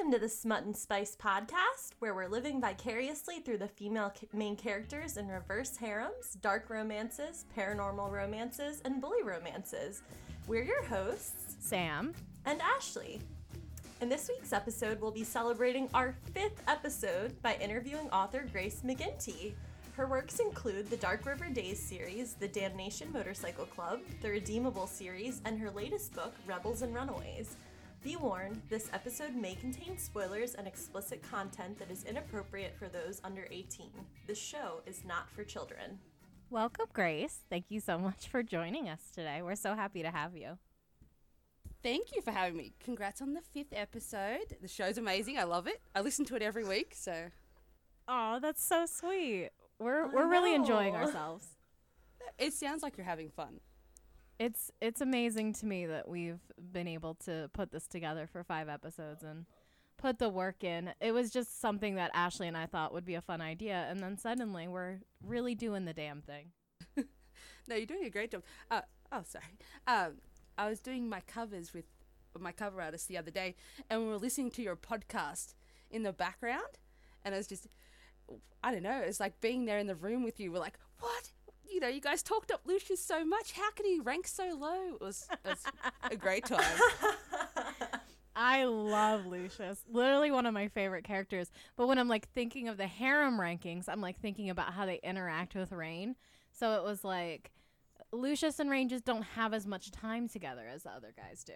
Welcome to the Smut and Spice podcast, where we're living vicariously through the female ca- main characters in reverse harems, dark romances, paranormal romances, and bully romances. We're your hosts, Sam. and Ashley. In this week's episode, we'll be celebrating our fifth episode by interviewing author Grace McGinty. Her works include the Dark River Days series, the Damnation Motorcycle Club, the Redeemable series, and her latest book, Rebels and Runaways. Be warned, this episode may contain spoilers and explicit content that is inappropriate for those under 18. This show is not for children. Welcome, Grace. Thank you so much for joining us today. We're so happy to have you. Thank you for having me. Congrats on the fifth episode. The show's amazing. I love it. I listen to it every week. So Oh, that's so sweet. We're I we're really enjoying ourselves. it sounds like you're having fun. It's it's amazing to me that we've been able to put this together for 5 episodes and put the work in. It was just something that Ashley and I thought would be a fun idea and then suddenly we're really doing the damn thing. No, you're doing a great job. Uh, oh, sorry. Um, I was doing my covers with my cover artist the other day, and we were listening to your podcast in the background, and it was just, I don't know, it's like being there in the room with you. We're like, what? You know, you guys talked up Lucius so much. How can he rank so low? It was, it was a great time. I love Lucius. Literally one of my favorite characters. But when I'm like thinking of the harem rankings, I'm like thinking about how they interact with Rain. So it was like Lucius and Rain just don't have as much time together as the other guys do.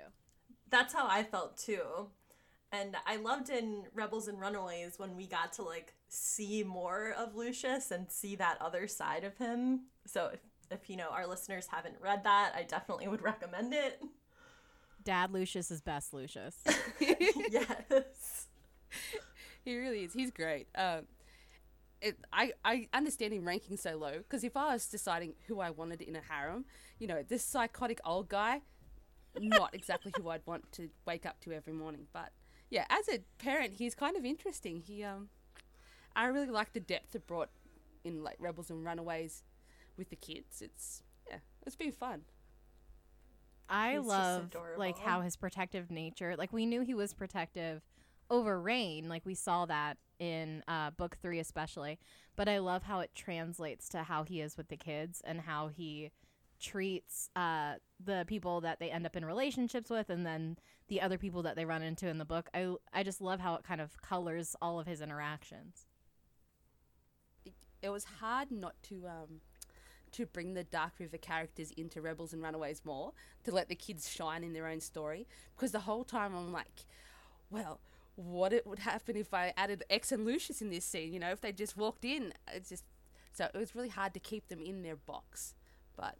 That's how I felt too. And I loved in Rebels and Runaways when we got to like see more of Lucius and see that other side of him. So if, if you know our listeners haven't read that, I definitely would recommend it. Dad Lucius is best Lucius. yes. He really is. He's great. Um, it, I I understand him ranking so low because if I was deciding who I wanted in a harem, you know, this psychotic old guy, not exactly who I'd want to wake up to every morning. But yeah, as a parent, he's kind of interesting. He um, I really like the depth it brought in like Rebels and Runaways with the kids. It's yeah, it's been fun. I He's love like how his protective nature. Like we knew he was protective over Rain, like we saw that in uh, book three especially. But I love how it translates to how he is with the kids and how he treats uh, the people that they end up in relationships with, and then the other people that they run into in the book. I I just love how it kind of colors all of his interactions. It was hard not to um to bring the Dark River characters into Rebels and Runaways more to let the kids shine in their own story because the whole time I'm like, well, what it would happen if I added X and Lucius in this scene? You know, if they just walked in, it's just so it was really hard to keep them in their box. But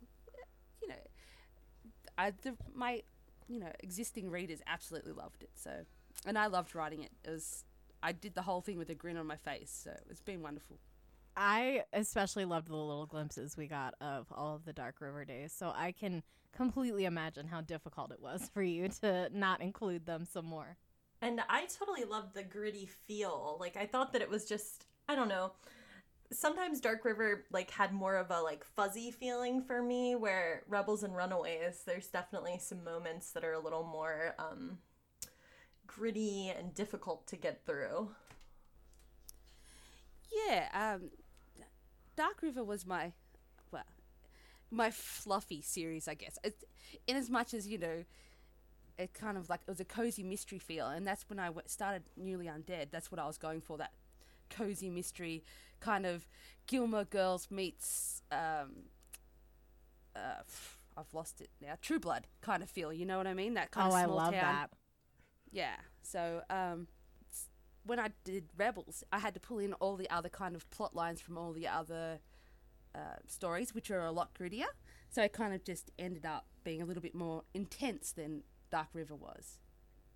you know, I the, my you know existing readers absolutely loved it. So, and I loved writing it. It was I did the whole thing with a grin on my face. So it's been wonderful. I especially loved the little glimpses we got of all of the Dark River days. So I can completely imagine how difficult it was for you to not include them some more. And I totally loved the gritty feel. Like I thought that it was just I don't know. Sometimes Dark River like had more of a like fuzzy feeling for me where Rebels and Runaways there's definitely some moments that are a little more um gritty and difficult to get through. Yeah, um, Dark River was my, well, my fluffy series, I guess. It, in as much as you know, it kind of like it was a cozy mystery feel, and that's when I w- started Newly Undead. That's what I was going for. That cozy mystery kind of Gilmore Girls meets, um, uh, I've lost it now. True Blood kind of feel. You know what I mean? That kind oh, of I small love town that. yeah. So um, when I did Rebels, I had to pull in all the other kind of plot lines from all the other uh, stories, which are a lot grittier. So it kind of just ended up being a little bit more intense than Dark River was.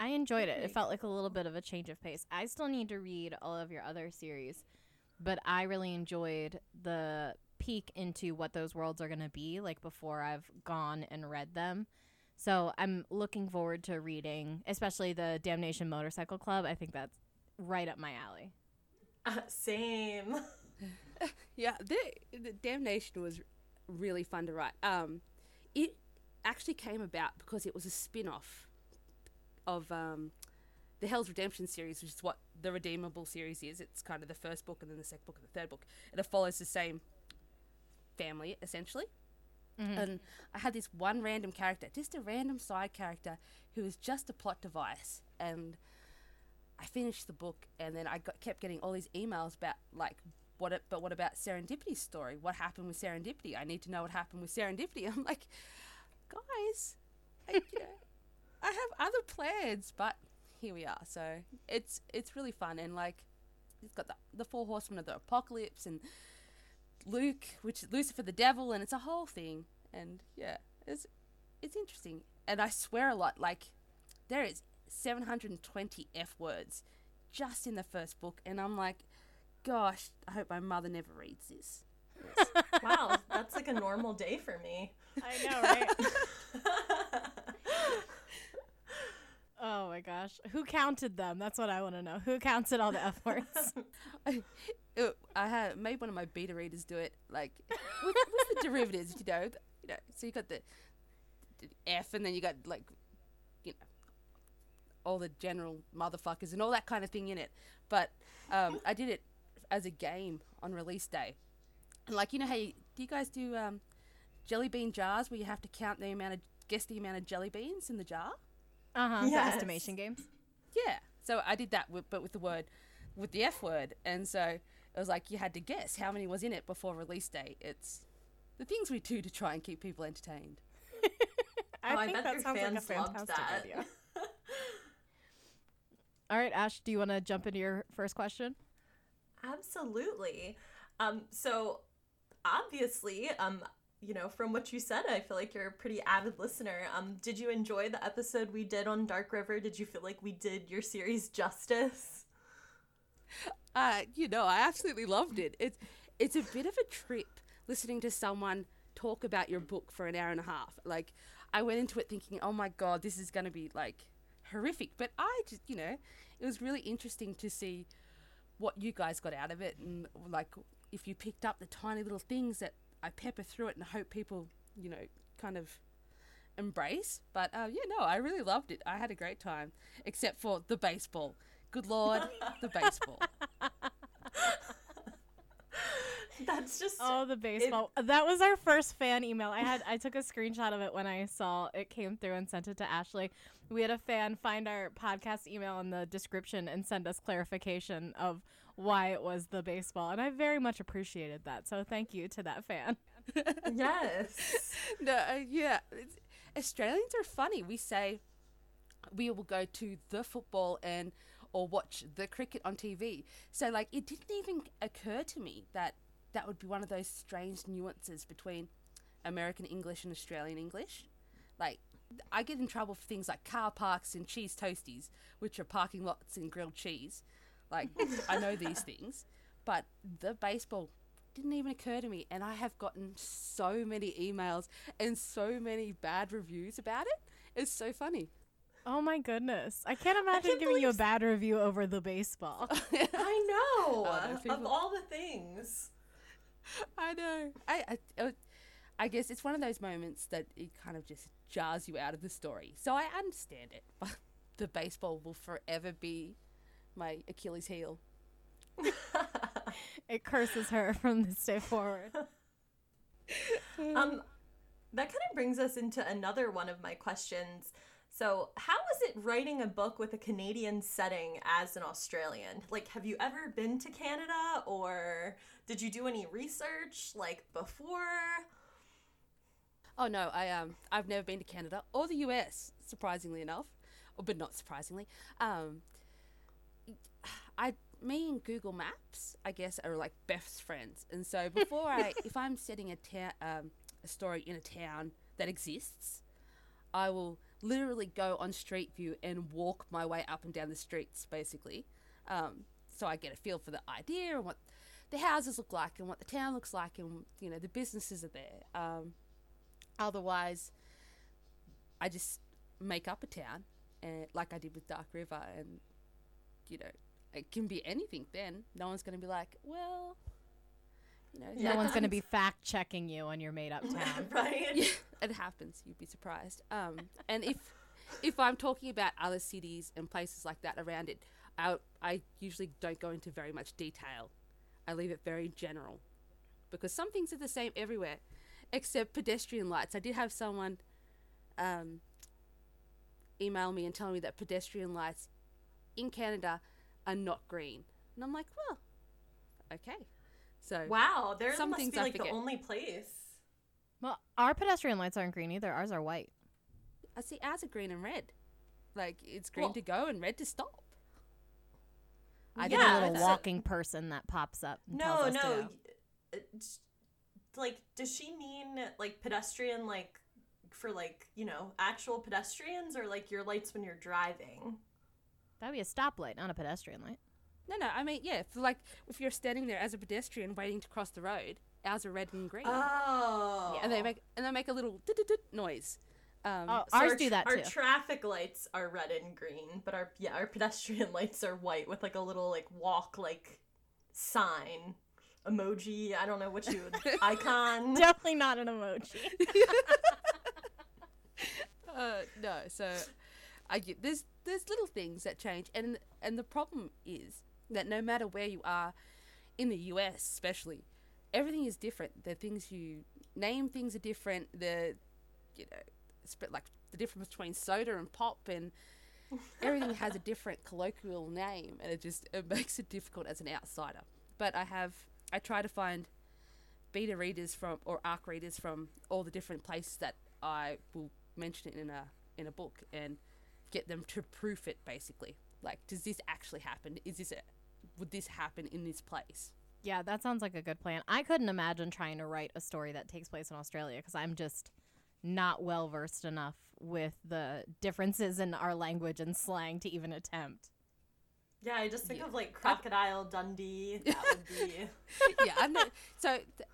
I enjoyed it. It felt like a little bit of a change of pace. I still need to read all of your other series, but I really enjoyed the peek into what those worlds are going to be like before I've gone and read them. So I'm looking forward to reading, especially the Damnation Motorcycle Club. I think that's right up my alley. Uh, same. Yeah, the, the Damnation was really fun to write. Um, it actually came about because it was a spin off of um, the Hell's Redemption series, which is what the Redeemable series is. It's kind of the first book and then the second book and the third book, and it follows the same family essentially. And I had this one random character, just a random side character, who was just a plot device. And I finished the book, and then I got, kept getting all these emails about like, what? It, but what about Serendipity's story? What happened with Serendipity? I need to know what happened with Serendipity. I'm like, guys, I, you know, I have other plans, but here we are. So it's it's really fun, and like, it's got the the four horsemen of the apocalypse and Luke, which is Lucifer the devil, and it's a whole thing. And yeah, it's it's interesting. And I swear a lot. Like there is 720 f words just in the first book, and I'm like, gosh, I hope my mother never reads this. Wow, that's like a normal day for me. I know, right? oh my gosh. Who counted them? That's what I want to know. Who counted all the F words? I, it- oh, I had made one of my beta readers do it, like with, with the derivatives, you know, you know. So you got the, the F, and then you got like, you know, all the general motherfuckers and all that kind of thing in it. But um, I did it as a game on release day, and like you know how you, do you guys do um, jelly bean jars where you have to count the amount of guess the amount of jelly beans in the jar? Uh huh. Yes. The estimation games. Yeah. So I did that, with, but with the word, with the F word, and so it was like you had to guess how many was in it before release day. It's the things we do to try and keep people entertained. I Oh, I think bet that your sounds like a loved fantastic that. idea. All right, Ash, do you want to jump into your first question? Absolutely. Um, so obviously, um, you know, from what you said, I feel like you're a pretty avid listener. Um, did you enjoy the episode we did on Dark River? Did you feel like we did your series justice? Uh, you know, I absolutely loved it. It's it's a bit of a trip listening to someone talk about your book for an hour and a half. Like I went into it thinking, "Oh my god, this is going to be like horrific." But I just, you know, it was really interesting to see what you guys got out of it and like if you picked up the tiny little things that I pepper through it and hope people, you know, kind of embrace. But uh, yeah, no, I really loved it. I had a great time, except for the baseball. Good lord, the baseball. That's just Oh, the baseball. that was our first fan email. I had I took a screenshot of it when I saw it came through and sent it to Ashley. We had a fan find our podcast email in the description and send us clarification of why it was the baseball, and I very much appreciated that. So thank you to that fan. yes. no, uh, yeah. It's, Australians are funny. We say we will go to the football and or watch the cricket on TV. So like it didn't even occur to me that that would be one of those strange nuances between American English and Australian English. Like I get in trouble for things like car parks and cheese toasties, which are parking lots and grilled cheese. Like I know these things, but the baseball didn't even occur to me and I have gotten so many emails and so many bad reviews about it. It's so funny. Oh my goodness! I can't imagine can't giving you a bad review over the baseball. I know. Oh, those of all the things. I know. I, I uh, I guess it's one of those moments that it kind of just jars you out of the story. So I understand it, but the baseball will forever be my Achilles heel. it curses her from this day forward. Um, that kind of brings us into another one of my questions. So, how is it writing a book with a Canadian setting as an Australian? Like, have you ever been to Canada or did you do any research like before? Oh no, I um I've never been to Canada or the US, surprisingly enough, or but not surprisingly. Um, I me and Google Maps, I guess, are like best friends, and so before I if I'm setting a town um, a story in a town that exists, I will literally go on Street View and walk my way up and down the streets, basically. Um, so I get a feel for the idea and what the houses look like and what the town looks like and you know the businesses are there. Um, otherwise, I just make up a town, and like I did with Dark River, and you know it can be anything. Then no one's going to be like, well, you know, Yeah. No one's going to be fact checking you on your made up town. right? yeah, it happens. You'd be surprised. Um, and if if I'm talking about other cities and places like that around it, I, I usually don't go into very much detail. I leave it very general because some things are the same everywhere, except pedestrian lights. I did have someone um, email me and tell me that pedestrian lights in Canada are not green, and I'm like, well, okay. So Wow, there Some must things be I like the only place. Well, our pedestrian lights aren't green either. Ours are white. I see ours are green and red. Like it's green Well- to go and red to stop. I I didn't get Yeah, a little it's a- walking person that pops up. And No, tells us no. To go. Uh, like, does she mean like pedestrian, like for like you know actual pedestrians, or like your lights when you're driving? That'd be a stoplight, not a pedestrian light. No, no. I mean, yeah. For like, if you're standing there as a pedestrian waiting to cross the road, ours are red and green, Oh, and they make and they make a little noise. Um, Oh, So ours our do tr- that Our too. traffic lights are red and green, but our yeah, our pedestrian lights are white with like a little like walk like sign emoji. I don't know what you would icon. Definitely not an emoji. uh, no, so I get there's there's little things that change, and and the problem is that no matter where you are in the US, especially, everything is different. The things you name things are different. The you know, sp- like the difference between soda and pop and everything has a different colloquial name, and it just it makes it difficult as an outsider. But I have I try to find beta readers from or arc readers from all the different places that I will mention it in a in a book and get them to proof it basically. Like, does this actually happen? Is this a would this happen in this place? Yeah, that sounds like a good plan. I couldn't imagine trying to write a story that takes place in Australia because I'm just not well versed enough with the differences in our language and slang to even attempt. Yeah, I just think Yeah. of like Crocodile Dundee. That would be. yeah, I'm not. So th-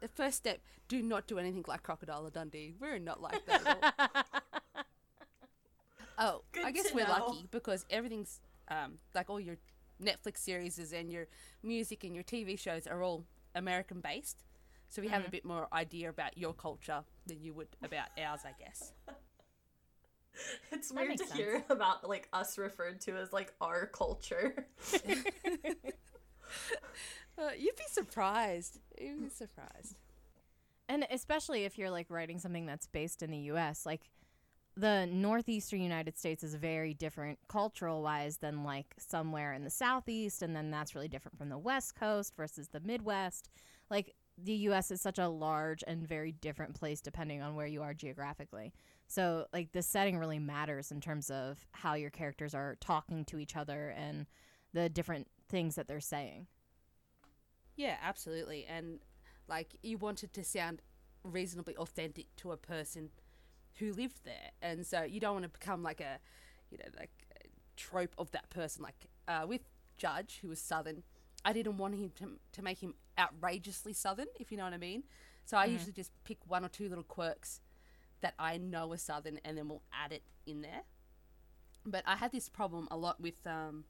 the first step: do not do anything like Crocodile or Dundee. We're not like that at all. oh, Good I guess we're know. lucky because everything's um, like all your Netflix series and your music and your TV shows are all American based. So we have a bit more idea about your culture than you would about ours, I guess. It's That weird to sense. hear about like us referred to as like our culture. Uh, you'd be surprised. You'd be surprised. And especially if you're like writing something that's based in the US, like the northeastern United States is very different cultural wise than like somewhere in the southeast and then that's really different from the west coast versus the midwest. Like the US is such a large and very different place depending on where you are geographically. So like the setting really matters in terms of how your characters are talking to each other and the different things that they're saying. Yeah, absolutely. And like you wanted to sound reasonably authentic to a person who lived there. And so you don't want to become like a, you know, like a trope of that person. Like uh, with Judge, who was Southern, I didn't want him to, to make him outrageously Southern, if you know what I mean. So I usually just pick one or two little quirks that I know are Southern and then we'll add it in there. But I had this problem a lot with um,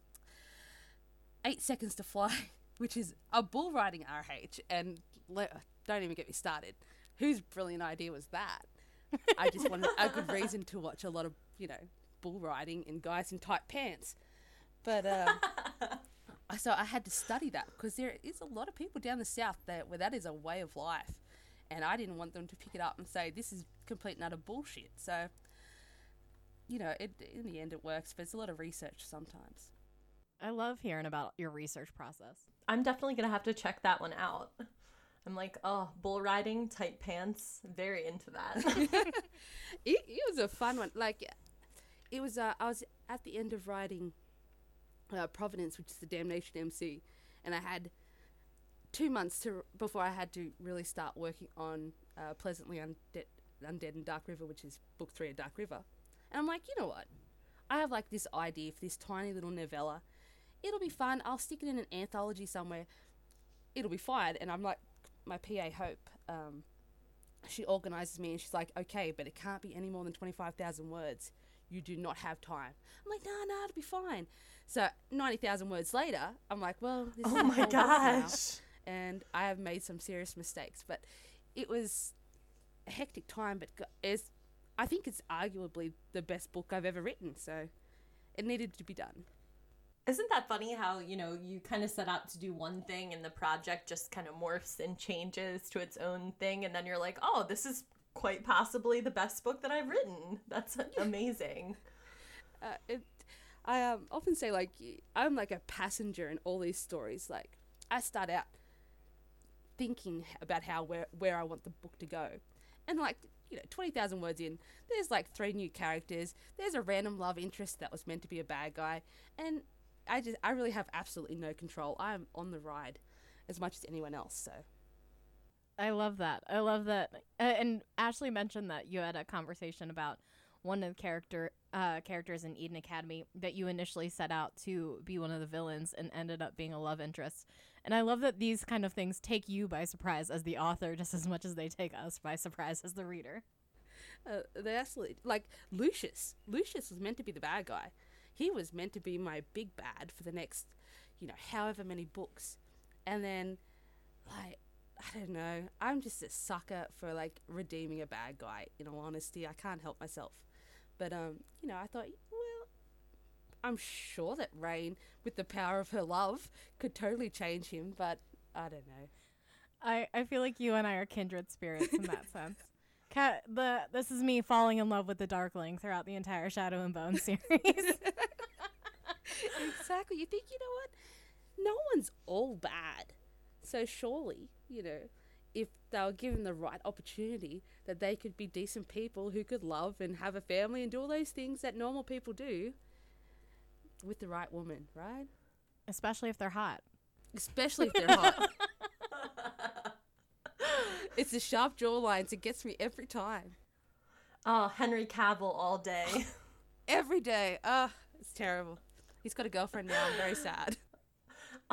Eight Seconds to Fly, which is a bull riding RH. And le- don't even get me started. Whose brilliant idea was that? I just wanted a good reason to watch a lot of, you know, bull riding and guys in tight pants. But uh, so I had to study that because there is a lot of people down the south that where that is a way of life, and I didn't want them to pick it up and say this is complete and utter bullshit. So, you know, it in the end it works, but it's a lot of research sometimes. I love hearing about your research process. I'm definitely gonna have to check that one out. I'm like, oh, bull riding, tight pants, very into that. It, it was a fun one. Like, it was. Uh, I was at the end of writing uh, Providence, which is the Damnation MC, and I had two months to before I had to really start working on uh, Pleasantly Undead, Undead and Dark River, which is book three of Dark River. And I'm like, you know what? I have like this idea for this tiny little novella. It'll be fun. I'll stick it in an anthology somewhere. It'll be fine. And I'm like, my PA Hope. Um, she organizes me and she's like, okay, but it can't be any more than 25,000 words. You do not have time. I'm like, no, no, it'll be fine. So 90,000 words later, I'm like, well, this oh my whole book now, gosh. And I have made some serious mistakes, but it was a hectic time. But it's, I think it's arguably the best book I've ever written. So it needed to be done. Isn't that funny how, you know, you kind of set out to do one thing and the project just kind of morphs and changes to its own thing and then you're like, "Oh, this is quite possibly the best book that I've written." That's amazing. Uh, it, I um, often say like I'm like a passenger in all these stories. Like I start out thinking about how where where I want the book to go, and like you know twenty thousand words in, there's like three new characters. There's a random love interest that was meant to be a bad guy, and I just I really have absolutely no control. I'm on the ride as much as anyone else. So I love that. I love that. Uh, and Ashley mentioned that you had a conversation about one of the character uh, characters in Eden Academy that you initially set out to be one of the villains and ended up being a love interest. And I love that these kind of things take you by surprise as the author just as much as they take us by surprise as the reader. uh, they absolutely like Lucius. Lucius was meant to be the bad guy. He was meant to be my big bad for the next, you know, however many books, and then like I don't know. I'm just a sucker for like redeeming a bad guy. In all honesty, I can't help myself. But um, you know, I thought, well, I'm sure that Rain, with the power of her love, could totally change him. But I don't know. I, I feel like you and I are kindred spirits in that sense. Cat, the this is me falling in love with the Darkling throughout the entire Shadow and Bone series. exactly. You think you know what? No one's all bad. So surely, you know, if they were given the right opportunity, that they could be decent people who could love and have a family and do all those things that normal people do with the right woman, right? Especially if they're hot. Especially if they're hot. It's the sharp jawlines. It gets me every time. Oh, Henry Cavill all day. Every day. Ah, it's terrible. He's got a girlfriend now. I'm very sad.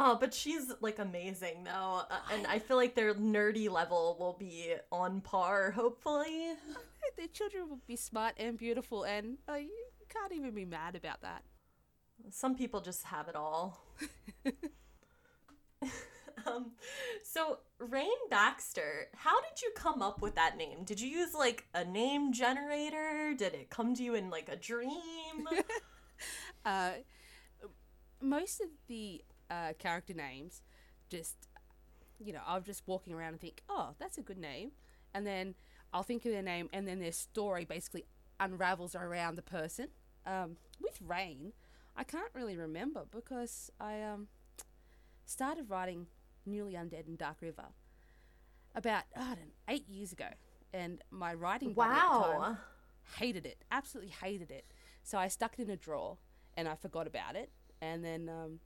Oh, but she's like amazing though, uh, and I feel like their nerdy level will be on par. Hopefully, Their children will be smart and beautiful, and uh, you can't even be mad about that. some people just have it all. um, so Rain Baxter, how did you come up with that name? Did you use like a name generator? Did it come to you in like a dream? Uh, most of the uh, character names, just you know, I'm just walking around and think, oh, that's a good name, and then I'll think of their name, and then their story basically unravels around the person. Um, with Rain, I can't really remember because I um, started writing Newly Undead in Dark River about I don't know, eight years ago, and my writing the time wow. hated it, absolutely hated it. So I stuck it in a drawer and I forgot about it. And then um,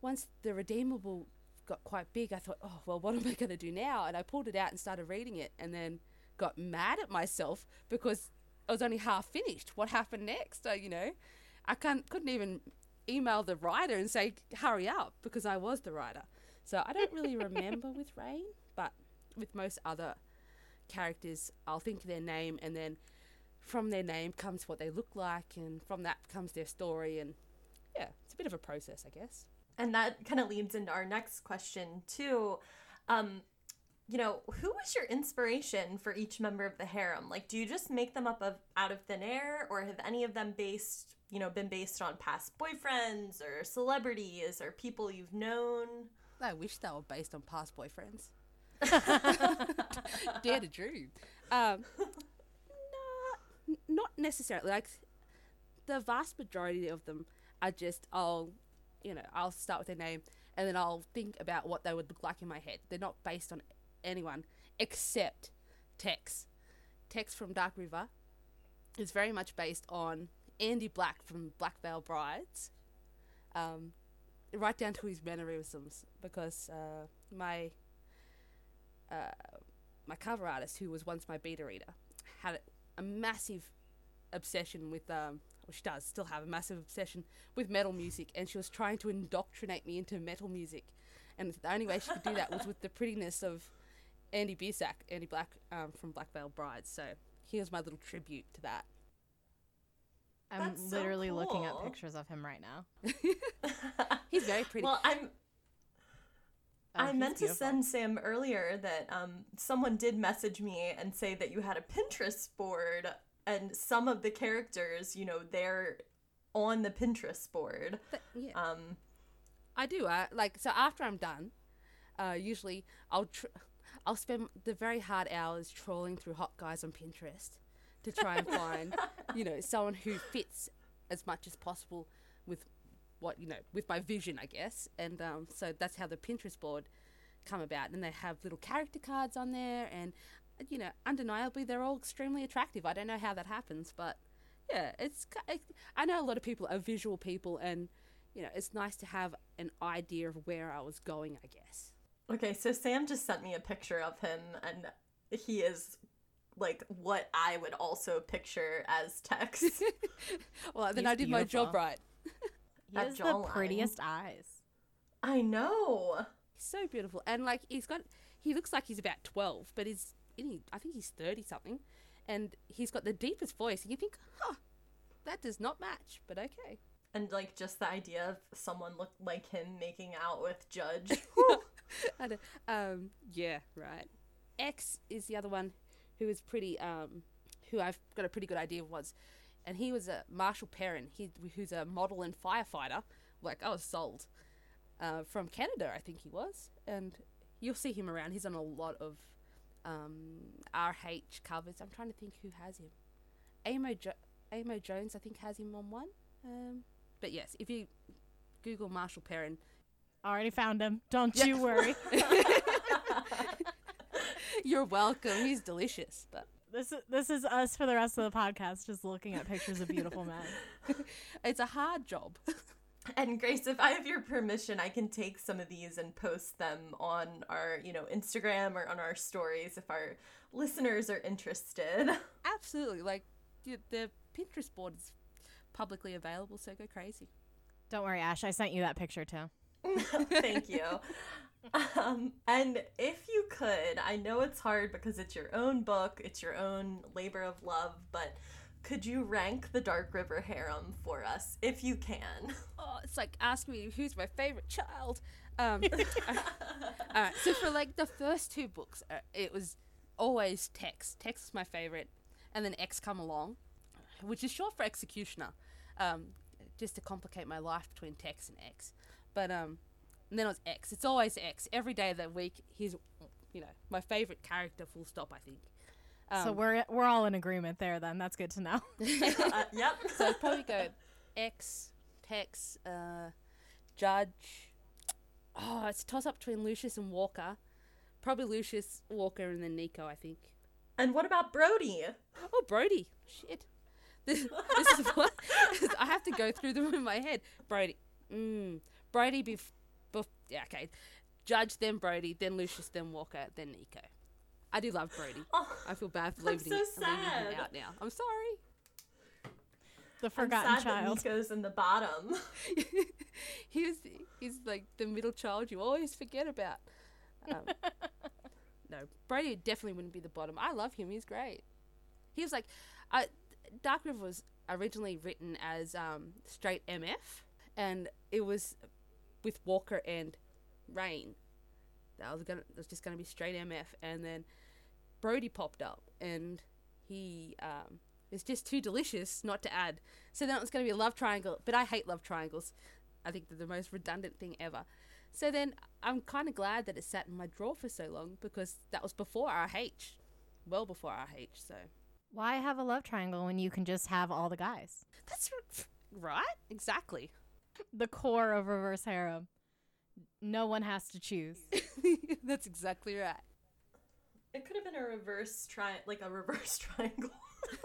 once the redeemable got quite big, I thought, oh, well, what am I going to do now? And I pulled it out and started reading it and then got mad at myself because I was only half finished. What happened next? Uh, you know, I can't, couldn't even email the writer and say, hurry up because I was the writer. So I don't really remember with Rain, but with most other characters, I'll think of their name and then from their name comes what they look like, and from that comes their story. And yeah, it's a bit of a process, I guess. and that kind of leads into our next question too. Um, you know, who was your inspiration for each member of the harem? Like, do you just make them up of out of thin air, or have any of them based, you know, been based on past boyfriends or celebrities or people you've known? I wish they were based on past boyfriends. Dare to dream. Um, no, not necessarily. Like the vast majority of them are just I'll, you know, I'll start with their name and then I'll think about what they would look like in my head. They're not based on anyone except Tex. Tex from Dark River is very much based on Andy Black from Black Veil Brides. Um, right down to his mannerisms because uh, my uh, my cover artist, who was once my beta reader, had a massive obsession with um, well, she does still have a massive obsession with metal music, and she was trying to indoctrinate me into metal music, and the only way she could do that was with the prettiness of Andy Biersack, Andy Black um, from Black Veil Brides. So here's my little tribute to that. I'm That's so literally looking at pictures of him right now. He's very pretty. well, I'm. Oh, I he's meant to send Sam earlier that um, someone did message me and say that you had a Pinterest board and some of the characters, you know, they're on the Pinterest board. But, yeah. Um, I do. I like so after I'm done, uh, usually I'll tr- I'll spend the very hard hours trawling through hot guys on Pinterest to try and find you know someone who fits as much as possible with what you know with my vision, I guess. And um, so that's how the Pinterest board come about. And they have little character cards on there, and you know, undeniably they're all extremely attractive. I don't know how that happens, but yeah, it's. I know a lot of people are visual people, and you know, it's nice to have an idea of where I was going, I guess. okay, so Sam just sent me a picture of him, and he is like what I would also picture as Tex. Well, then He's I did my job right. He That has the jawline. prettiest eyes. I know. He's so beautiful, and like he's got, he looks like he's about twelve, but he's, he, I think he's thirty something, and he's got the deepest voice. And you think, huh, that does not match, but okay. And like just the idea of someone look like him making out with Judge. I don't- um, yeah, right. X is the other one who is pretty, um, who I've got a pretty good idea of was, and he was a Marshall Perrin. He who's a model and firefighter. Like I was sold. Uh, from Canada, I think he was, and you'll see him around. He's on a lot of um, RH covers. I'm trying to think who has him. Amo jo- Amo Jones, I think, has him on one. Um, but yes, if you Google Marshall Perrin, I Already found him. Don't Yeah. you worry. You're welcome. He's delicious. But this is this is us for the rest of the podcast, just looking at pictures of beautiful men. it's a hard job. And Grace, if I have your permission, I can take some of these and post them on our, you know, Instagram or on our stories if our listeners are interested. Absolutely. Like the Pinterest board is publicly available, so go crazy. Don't worry, Ash. I sent you that picture too. Thank you. Um, and if you could, I know it's hard because it's your own book, it's your own labor of love, but could you rank the Dark River Harem for us if you can? Oh, it's like asking me who's my favorite child. Um, alright, so for like the first two books, uh, it was always Tex. Tex is my favorite, and then X come along, which is short for executioner, um, just to complicate my life between Tex and X. But um, and then it was X. It's always X. Every day of the week, he's, you know, my favorite character. Full stop. I think. so Um, we're we're all in agreement there. Then that's good to know. Uh, yep. So I'd probably go X, Tex, uh, Judge. Oh, it's a toss up between Lucius and Walker. Probably Lucius, Walker, and then Nico, I think. and what about Brody? Oh, Brody. Shit. This, this is what I have to go through them in my head. Brody. Mm. Brody bef- bef- yeah, okay. Judge, then Brody, then Lucius, then Walker, then Nico. I do love Brody. Oh, I feel bad for leaving, so it, leaving him out now. I'm sorry. The I'm forgotten sad that child. Nico's in the bottom. he was he's like the middle child you always forget about. Um, no, Brody definitely wouldn't be the bottom. I love him. He's great. He was like, I, Dark River was originally written as um, straight MF, and it was with Walker and Rain. That was gonna it was just gonna be straight MF, and then Brody popped up, and he um, is just too delicious not to add. So then it was gonna be a love triangle, but I hate love triangles. I think they're the most redundant thing ever. So then I'm kind of glad that it sat in my drawer for so long because that was before RH, well before RH. So Why have a love triangle when you can just have all the guys? that's right, exactly. The core of reverse harem. No one has to choose. that's exactly right. It could have been a reverse tri like a reverse triangle.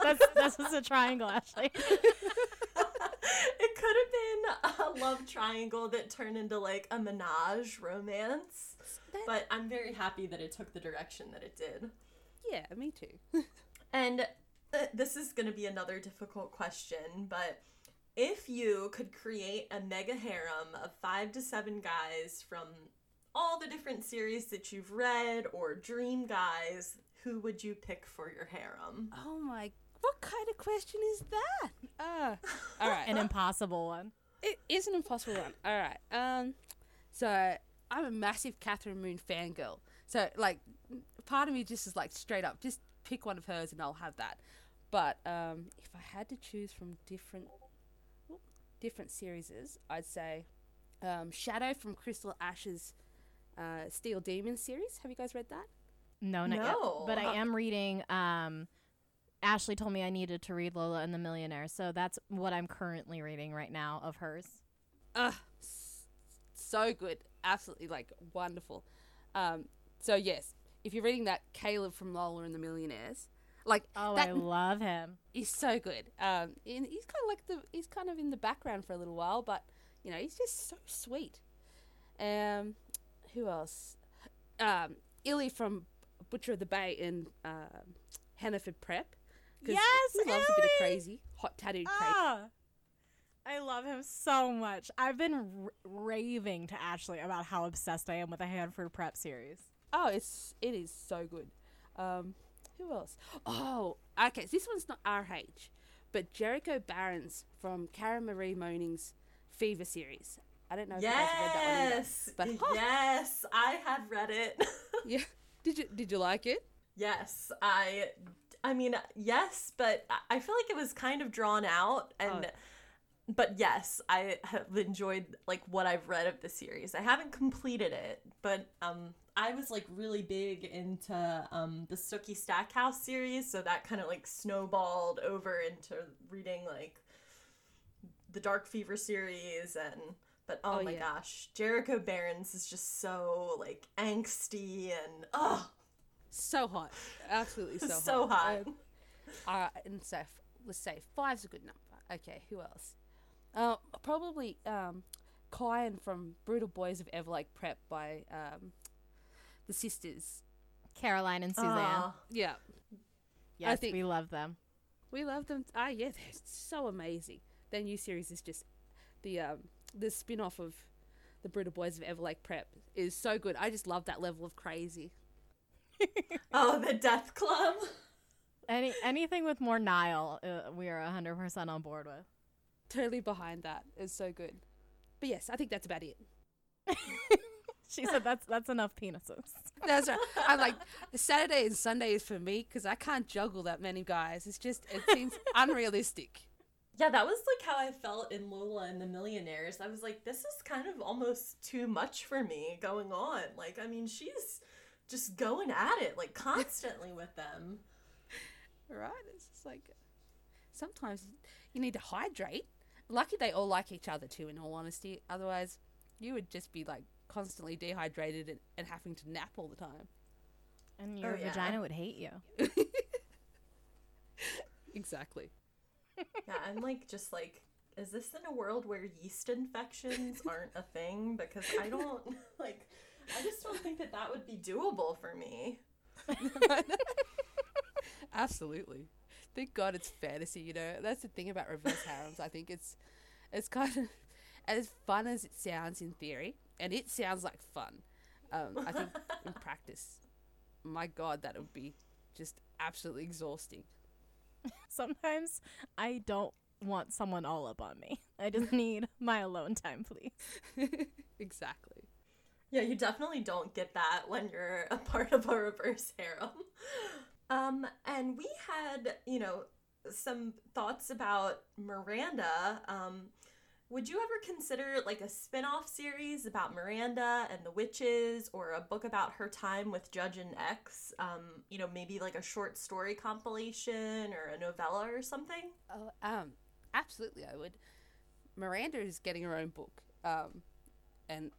That's this is a triangle, Ashley. it could have been a love triangle that turned into like a menage romance. That- But I'm very happy that it took the direction that it did. Yeah, me too. And uh, this is going to be another difficult question, but if you could create a mega harem of five to seven guys from all the different series that you've read or dream guys, who would you pick for your harem? oh my, what kind of question is that? Uh, all right. An impossible one. It is an impossible one. All right. Um, so I'm a massive Kathryn Moon fangirl. So like, part of me just is like straight up, just pick one of hers and I'll have that. But um, if I had to choose from different whoop, different series, I'd say um, Shadow from Crystal Ash's uh, Steel Demon series. Have you guys read that? No, not No. yet. But Uh, I am reading. Um, Ashley told me I needed to read Lola and the Millionaire, so that's what I'm currently reading right now of hers. Ugh, s- so good, absolutely like wonderful. Um, so yes, if you're reading that, Caleb from Lola and the Millionaires, like Oh, that I love him. He's so good. Um, and he's kind of like the he's kind of in the background for a little while, but you know he's just so sweet. Um, who else? Um, Illy from Butcher of the Bay in um Hannaford Prep. Yes, he loves a bit of crazy, hot tattooed crazy. Ah, I love him so much. I've been r- raving to Ashley about how obsessed I am with the Hannaford Prep series. Oh, it's it is so good. Um, who else? Oh, okay. So this one's not RH, but Jericho Barrons from Karen Marie Moning's Fever series. I don't know if you guys read that one either. Yes. But yes, I have read it. yeah. Did you did you like it? yes, I I mean, yes, but I- I feel like it was kind of drawn out and Oh. But yes, I have enjoyed like what I've read of the series. I haven't completed it, but um I was like really big into um the Sookie Stackhouse series, so that kind of like snowballed over into reading like the Dark Fever series and but oh, Oh, my yeah. gosh, Jericho Barrons is just so like angsty and oh So hot, absolutely so, hot. so, hot. Uh, and so f- let's say five's a good number. Okay, who else? Uh, probably um, Kyan from Brutal Boys of Everlake Prep by um, the sisters. Caroline and Susanne. Aw. Yeah, yes, think- we love them. We love them. Ah, yeah, they're so amazing. Their new series is just the um the spin off of the Brutal Boys of Everlake Prep is so good. I just love that level of crazy. oh, the Death Club. Any anything with more Nile, uh, we are 100% on board with. Totally behind that. It's so good. But yes, I think that's about it. She said that's that's enough penises. That's right. I'm like Saturday and Sunday is for me because I can't juggle that many guys. It's just it seems unrealistic. Yeah, that was like how I felt in Lola and the Millionaires. I was like, this is kind of almost too much for me going on. Like, I mean, she's just going at it like constantly with them. Right? It's just like sometimes you need to hydrate. Lucky they all like each other too. In all honesty, otherwise you would just be like constantly dehydrated and, and having to nap all the time. And your Oh, yeah. vagina would hate you. Exactly. Yeah, I'm like, just like, is this in a world where yeast infections aren't a thing? Because I don't, like, I just don't think that that would be doable for me. Absolutely. Thank God it's fantasy, you know. That's the thing about reverse harems. I think it's it's kind of as fun as it sounds in theory, and it sounds like fun. Um, I think in practice, my God, that would be just absolutely exhausting. Sometimes I don't want someone all up on me. I just need my alone time, please. exactly. Yeah, you definitely don't get that when you're a part of a reverse harem. Um, and we had, you know, some thoughts about Miranda. Um, would you ever consider like a spin-off series about Miranda and the witches or a book about her time with Judge and X? Um, you know, maybe like a short story compilation or a novella or something? Oh, um, absolutely, I would. Miranda is getting her own book, um, and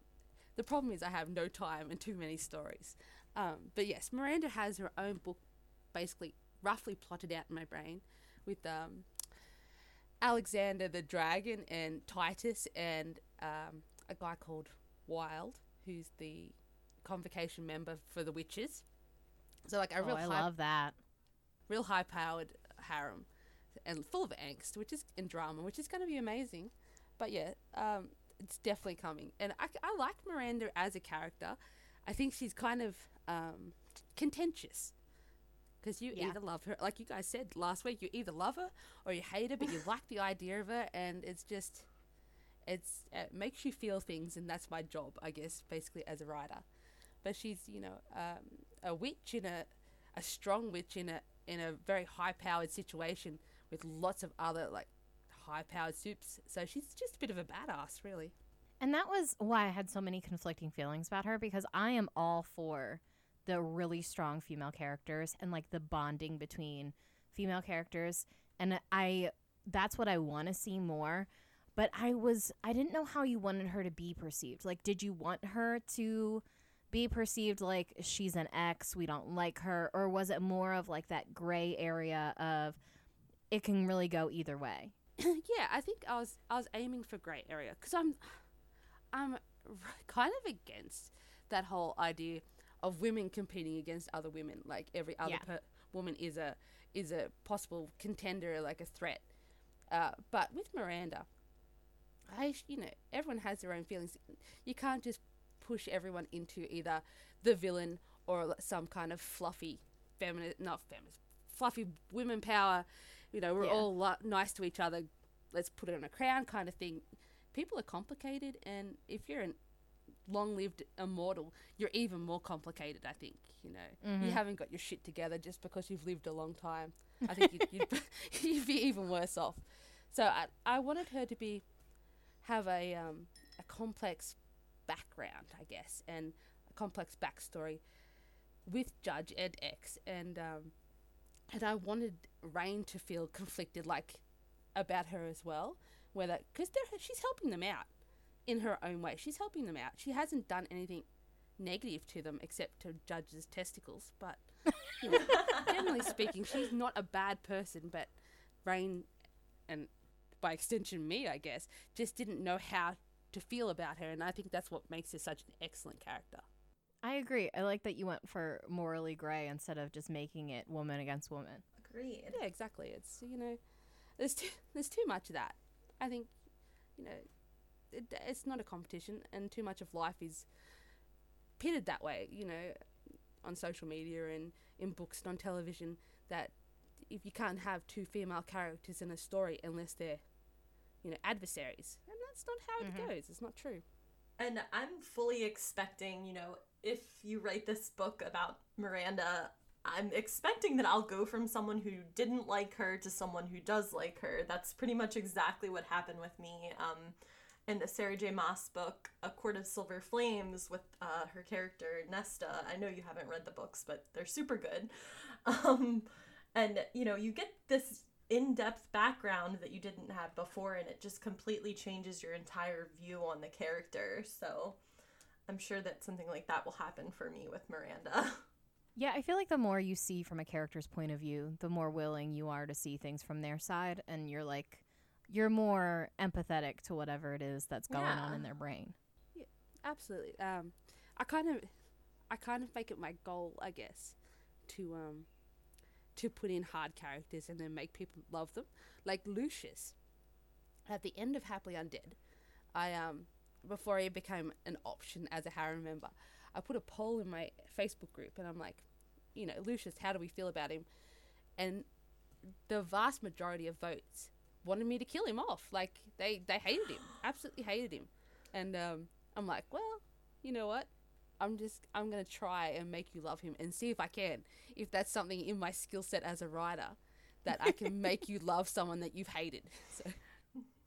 the problem is I have no time and too many stories. Um, but yes, Miranda has her own book, basically roughly plotted out in my brain, with um, Alexander the Dragon and Titus and um, a guy called Wild, who's the convocation member for the witches. So like a Oh, real I high love that. real high powered harem and full of angst, which is and drama, which is going to be amazing. But yeah, um, it's definitely coming, and I, I like Miranda as a character. I think she's kind of um, contentious because you Yeah. either love her, like you guys said last week, you either love her or you hate her, but you like the idea of her, and it's just it's it makes you feel things, and that's my job, I guess, basically as a writer. But she's you know um, a witch in a a strong witch in a in a very high powered situation with lots of other like high powered soups. So she's just a bit of a badass, really. And that was why I had so many conflicting feelings about her because I am all for the really strong female characters and like the bonding between female characters and I that's what I want to see more but I was I didn't know how you wanted her to be perceived. Like did you want her to be perceived like she's an ex, we don't like her or was it more of like that gray area of it can really go either way? yeah, I think I was I was aiming for grey area because I'm I'm kind of against that whole idea of women competing against other women. Like every other Yeah. per- woman is a is a possible contender, like a threat. Uh, but with Miranda, I you know everyone has their own feelings. You can't just push everyone into either the villain or some kind of fluffy feminine, not feminist, fluffy women power. You know, we're Yeah. all lo- nice to each other. Let's put it on a crown kind of thing. People are complicated, and if you're an long-lived immortal, you're even more complicated. I think you know Mm-hmm. you haven't got your shit together just because you've lived a long time. I think you'd, you'd, you'd be even worse off. So I, I wanted her to be have a um, a complex background, I guess, and a complex backstory with Judge and Tex, and um, and I wanted Rain to feel conflicted, like about her as well, whether because she's helping them out in her own way. She's helping them out. She hasn't done anything negative to them except to Judge's testicles, but you know, generally speaking, she's not a bad person. But Rain, and by extension me, I guess, just didn't know how to feel about her, and I think that's what makes her such an excellent character. I agree. I like that you went for morally gray instead of just making it woman against woman. Agreed. Yeah, exactly. It's you know, there's too there's too much of that. I think, you know, it, it's not a competition, and too much of life is pitted that way. You know, on social media and in books and on television. That if you can't have two female characters in a story unless they're, you know, adversaries, and that's not how Mhm. it goes. It's not true. And I'm fully expecting, you know, if you write this book about Miranda, I'm expecting that I'll go from someone who didn't like her to someone who does like her. That's pretty much exactly what happened with me. Um, in the Sarah J. Maas book, A Court of Silver Flames, with uh, her character Nesta. I know you haven't read the books, but they're super good. Um, and, you know, you get this in depth background that you didn't have before, and it just completely changes your entire view on the character. So I'm sure that something like that will happen for me with Miranda. Yeah, I feel like the more you see from a character's point of view, the more willing you are to see things from their side, and you're like, you're more empathetic to whatever it is that's going on in their brain. Yeah, Absolutely. Um, I kind of, I kind of make it my goal, I guess, to um, to put in hard characters and then make people love them. Like Lucius, at the end of Happily Undead, I um, before he became an option as a Harrow member, I put a poll in my Facebook group and I'm like, you know, Lucius, how do we feel about him? And the vast majority of votes wanted me to kill him off. Like they they hated him, absolutely hated him, and um, I'm like, well, you know what? I'm just I'm gonna try and make you love him and see if I can. If that's something in my skill set as a writer, that I can make you love someone that you've hated. So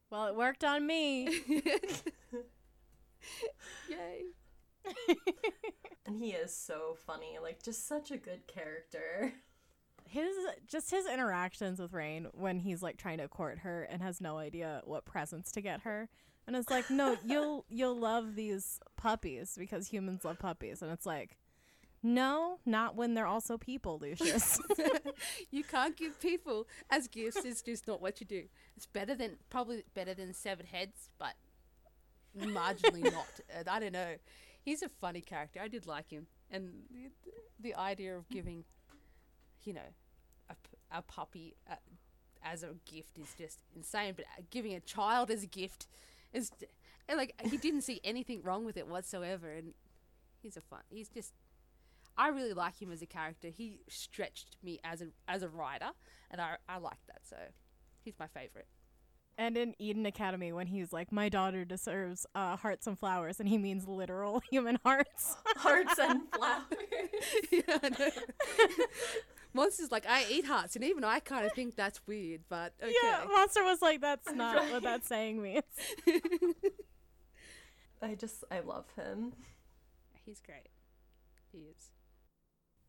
Well, it worked on me. yay! and he is so funny, like, just such a good character. His just his interactions with Rain when he's like trying to court her and has no idea what presents to get her. And it's like, no, you'll you'll love these puppies because humans love puppies. And it's like, no, not when they're also people, Lucius. you can't give people as gifts. It's just not what you do. It's better than probably better than severed heads, but marginally not. And I don't know. He's a funny character. I did like him, and the, the idea of giving, you know, a, p- a puppy uh, as a gift is just insane. But uh, giving a child as a gift is and, like he didn't see anything wrong with it whatsoever, and he's a fun. He's just I really like him as a character. He stretched me as a as a writer, and I I like that. So he's my favorite. and in Eden Academy when he's like, My daughter deserves uh, hearts and flowers and he means literal human hearts. Hearts and flowers. yeah, I know. Monster's like, I eat hearts, and even I kind of think that's weird, but okay. Yeah, Monster was like, that's not what that saying means. I just I love him. He's great. He is.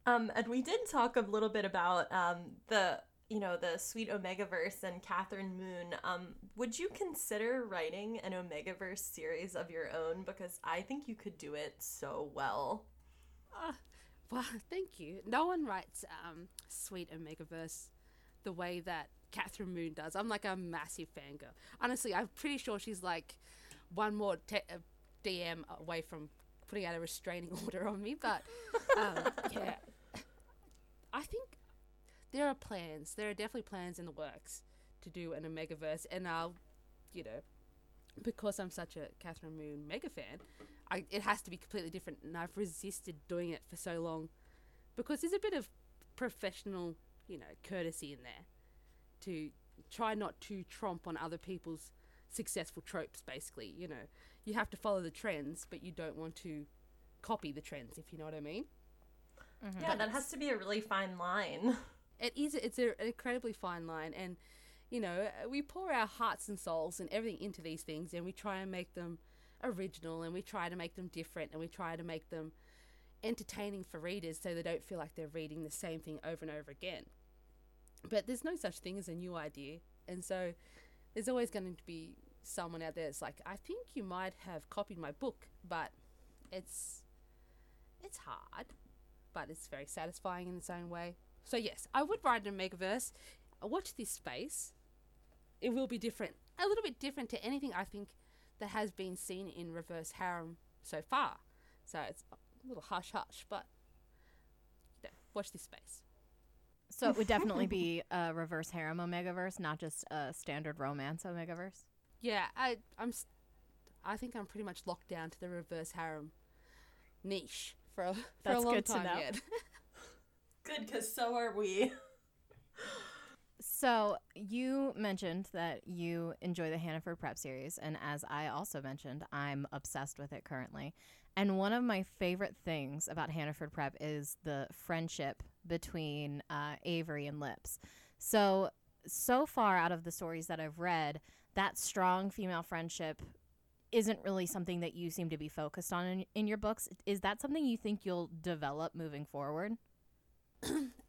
Um, and we did talk a little bit about um the you know the sweet Omegaverse and Kathryn Moon. Um, would you consider writing an Omegaverse series of your own? Because I think you could do it so well. Uh, well, thank you. No one writes um, sweet Omegaverse the way that Kathryn Moon does. I'm like a massive fangirl. Honestly, I'm pretty sure she's like one more te- uh, DM away from putting out a restraining order on me. But um, yeah, I think there are plans. There are definitely plans in the works to do an Omegaverse, and I'll, you know, because I'm such a Kathryn Moon mega fan, I, it has to be completely different, and I've resisted doing it for so long because there's a bit of professional, you know, courtesy in there to try not to tromp on other people's successful tropes. Basically, you know, you have to follow the trends, but you don't want to copy the trends, if you know what I mean. Mm-hmm. Yeah, that has to be a really fine line. It is. It's a, an incredibly fine line, and you know, we pour our hearts and souls and everything into these things, and we try and make them original, and we try to make them different, and we try to make them entertaining for readers, so they don't feel like they're reading the same thing over and over again. But there's no such thing as a new idea, and so there's always going to be someone out there that's like, I think you might have copied my book, but it's it's hard, but it's very satisfying in its own way. So yes, I would write an Omegaverse. Watch this space. It will be different, a little bit different to anything I think that has been seen in Reverse Harem so far. So it's a little hush hush, but you know, watch this space. So it would definitely be a reverse harem Omegaverse, not just a standard romance Omegaverse. Yeah, I I'm s- I think I'm pretty much locked down to the Reverse Harem niche for a, for That's a long good to time know. yet. Good, because so are we. So you mentioned that you enjoy the Hannaford Prep series, and as I also mentioned, I'm obsessed with it currently. And one of my favorite things about Hannaford Prep is the friendship between uh, Avery and Lips. So so far out of the stories that I've read, that strong female friendship isn't really something that you seem to be focused on in, in your books. Is that something you think you'll develop moving forward?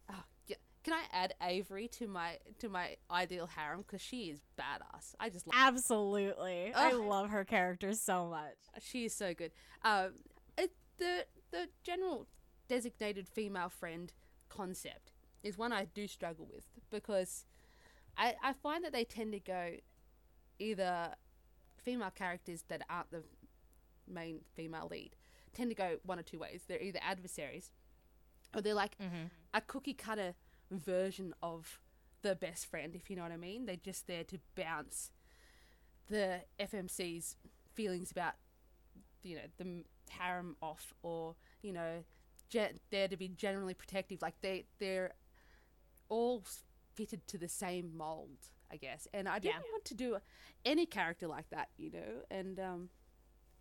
Can I add Avery to my to my ideal harem because she is badass. I just love Absolutely. I love her character so much. she is so good. Um, it, the the general designated female friend concept is one I do struggle with because I I find that they tend to go either female characters that aren't the main female lead tend to go one or two ways. They're either adversaries or they're like Mm-hmm. a cookie cutter version of the best friend, if you know what I mean. They're just there to bounce the FMC's feelings about, you know, the harem off, or you know, ge- there to be generally protective. Like they they're all fitted to the same mold, I guess. And I didn't Yeah. want to do any character like that, you know. And um,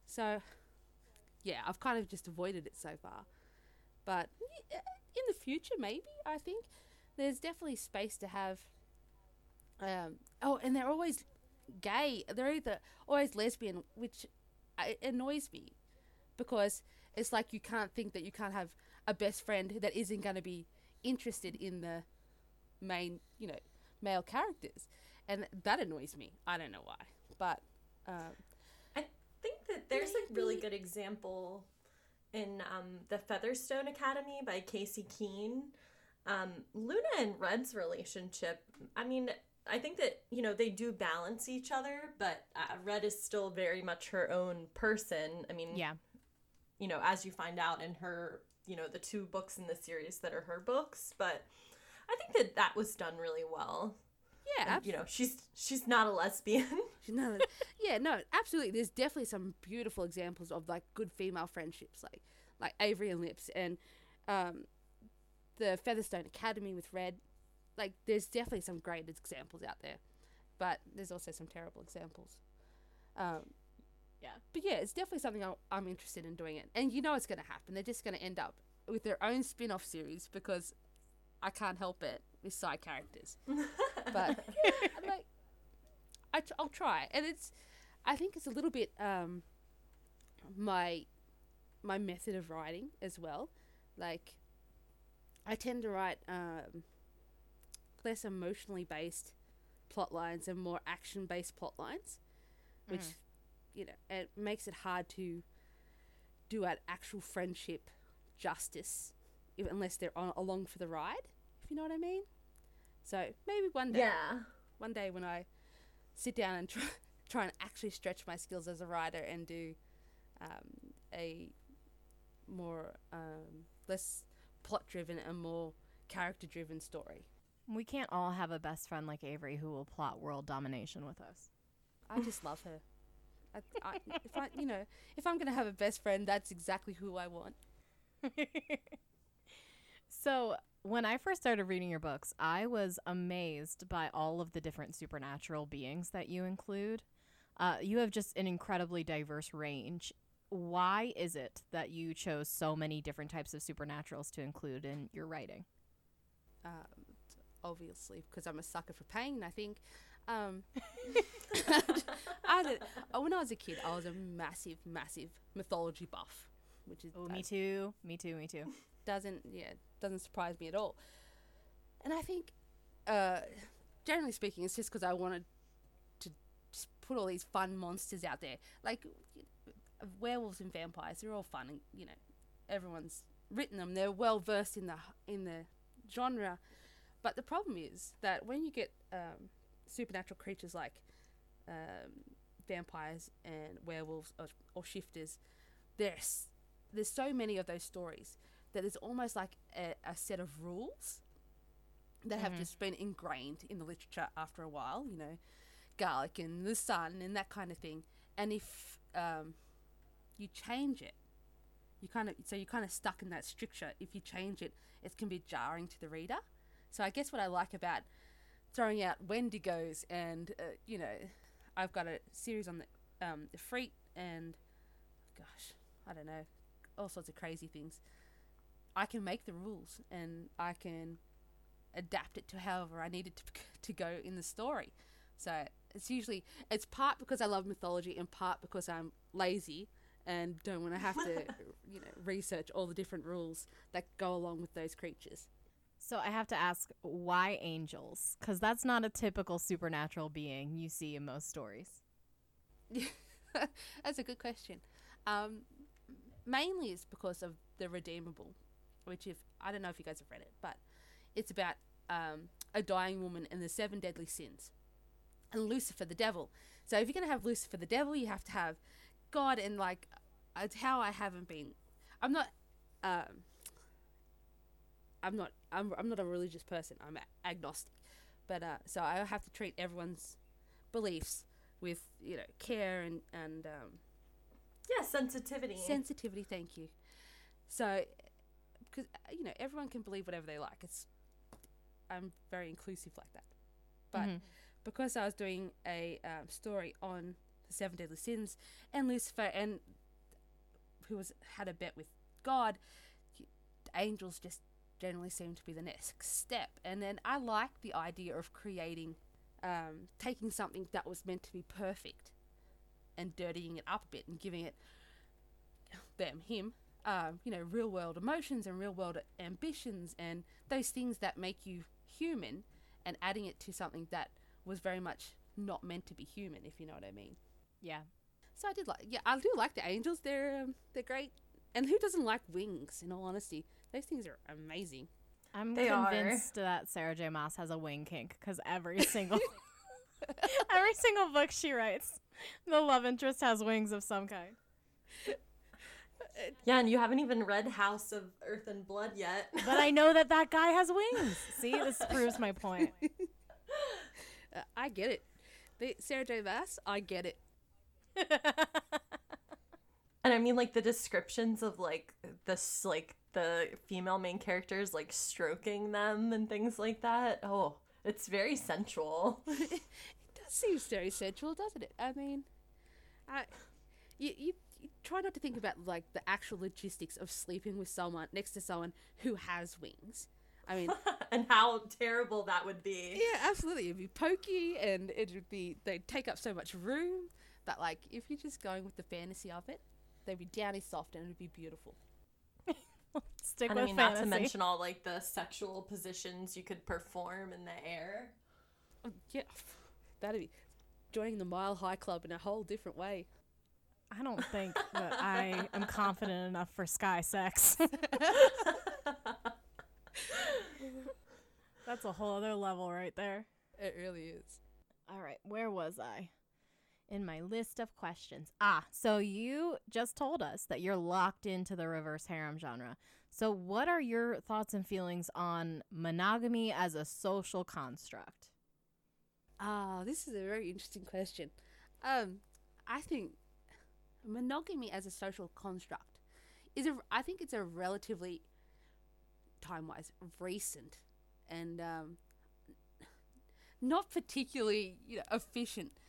so yeah, I've kind of just avoided it so far. But in the future, maybe I think there's definitely space to have. Um, oh, and they're always gay. They're either always lesbian, which uh, annoys me because it's like you can't think that you can't have a best friend that isn't going to be interested in the main, you know, male characters, and that annoys me. I don't know why, but um, I think that there's a really good example in um, the Featherstone Academy by Casey Keene. Um, Luna and Red's relationship, I mean, I think that, you know, they do balance each other, but uh, Red is still very much her own person. I mean, Yeah. you know, as you find out in her, you know, the two books in the series that are her books, but I think that that was done really well. yeah, And, you know, she's she's not a lesbian. no, yeah, no, absolutely. There's definitely some beautiful examples of like good female friendships, like like Avery and Lips, and um, the Featherstone Academy with Red. Like, there's definitely some great examples out there, but there's also some terrible examples. Um, Yeah. but yeah, it's definitely something I'm, I'm interested in doing it, and you know it's going to happen. They're just going to end up with their own spin-off series because I can't help it with side characters. but like, I tr- I'll try, and it's, I think it's a little bit um, my, my method of writing as well. Like, I tend to write um, less emotionally based plot lines and more action based plot lines, which, Mm. you know, it makes it hard to do an actual friendship justice if, unless they're on, along for the ride, if you know what I mean. So maybe one day, Yeah. one day when I sit down and try, try and actually stretch my skills as a writer and do um, a more um, less plot driven and more character driven story. We can't all have a best friend like Avery who will plot world domination with us. I just love her. I, I, if I, you know, if I'm gonna have a best friend, that's exactly who I want. so, when I first started reading your books, I was amazed by all of the different supernatural beings that you include. Uh, you have just an incredibly diverse range. Why is it that you chose so many different types of supernaturals to include in your writing? Um, obviously, because I'm a sucker for pain. I think. Um, I oh, when I was a kid, I was a massive, massive mythology buff, which is Oh, me too. Me too. Me too. doesn't yeah doesn't surprise me at all. And I think, uh, generally speaking, it's just because I wanted to put all these fun monsters out there, like uh, werewolves and vampires. They're all fun, and you know, everyone's written them. They're well versed in the in the genre. But the problem is that when you get um, supernatural creatures like um, vampires and werewolves or, or shifters, there's there's so many of those stories that there's almost like a, a set of rules that have Mhm. just been ingrained in the literature after a while. You know, garlic and the sun and that kind of thing. And if um, you change it, you kind of so you're kind of stuck in that stricture. If you change it, it can be jarring to the reader. So I guess what I like about throwing out Wendigos and uh, you know, I've got a series on the um, the Freet and gosh, I don't know, all sorts of crazy things. I can make the rules and I can adapt it to however I need it to, to go in the story. So it's usually it's part because I love mythology and part because I'm lazy and don't want to have to you know research all the different rules that go along with those creatures. So I have to ask, why angels? Because that's not a typical supernatural being you see in most stories. That's a good question. Um, mainly it's because of the redeemable, which if I don't know if you guys have read it, but it's about um, a dying woman and the seven deadly sins, and Lucifer the devil. So if you're gonna have Lucifer the devil, you have to have God and like it's how I haven't been. I'm not. Um, I'm not. I'm. I'm not a religious person. I'm agnostic, but uh, so I have to treat everyone's beliefs with you know care and and um, Yeah, sensitivity. sensitivity. Thank you. So, because you know everyone can believe whatever they like. It's I'm very inclusive like that. But Mhm. because I was doing a um, story on the seven deadly sins and Lucifer and who was had a bet with God, angels just generally seem to be the next step. And then I like the idea of creating, um, taking something that was meant to be perfect and dirtying it up a bit and giving it them him um, you know real world emotions and real world ambitions and those things that make you human and adding it to something that was very much not meant to be human if you know what i mean Yeah. so i did like yeah i do like the angels they're um, they're great and who doesn't like wings in all honesty those things are amazing I'm They are. convinced that Sarah J. Maas has a wing kink because every single every single book she writes, the love interest has wings of some kind. Yeah, and you haven't even read House of Earth and Blood yet. But I know that that guy has wings. See, this proves my point. uh, i get it the, sarah j Maas, i get it And I mean, like the descriptions of like this, like the female main characters, like stroking them and things like that. Oh, it's very sensual. it does seem very sensual, doesn't it? I mean, I, you, you, you try not to think about like the actual logistics of sleeping with someone next to someone who has wings. I mean, and how terrible that would be. yeah, absolutely. It'd be pokey and it would be, they'd take up so much room that, like, if you're just going with the fantasy of it, they'd be downy soft and it'd be beautiful. Stick And with I mean, fantasy. not to mention all like the sexual positions you could perform in the air. Oh, yeah, that'd be joining the Mile High Club in a whole different way. I don't think that I am confident enough for sky sex. That's a whole other level right there. It really is. All right, where was I? In my list of questions. Ah, so you just told us that you're locked into the reverse harem genre. So, what are your thoughts and feelings on monogamy as a social construct? Ah, this is a very interesting question. Um, I think monogamy as a social construct is a. I think it's a relatively time-wise recent and um, not particularly you know efficient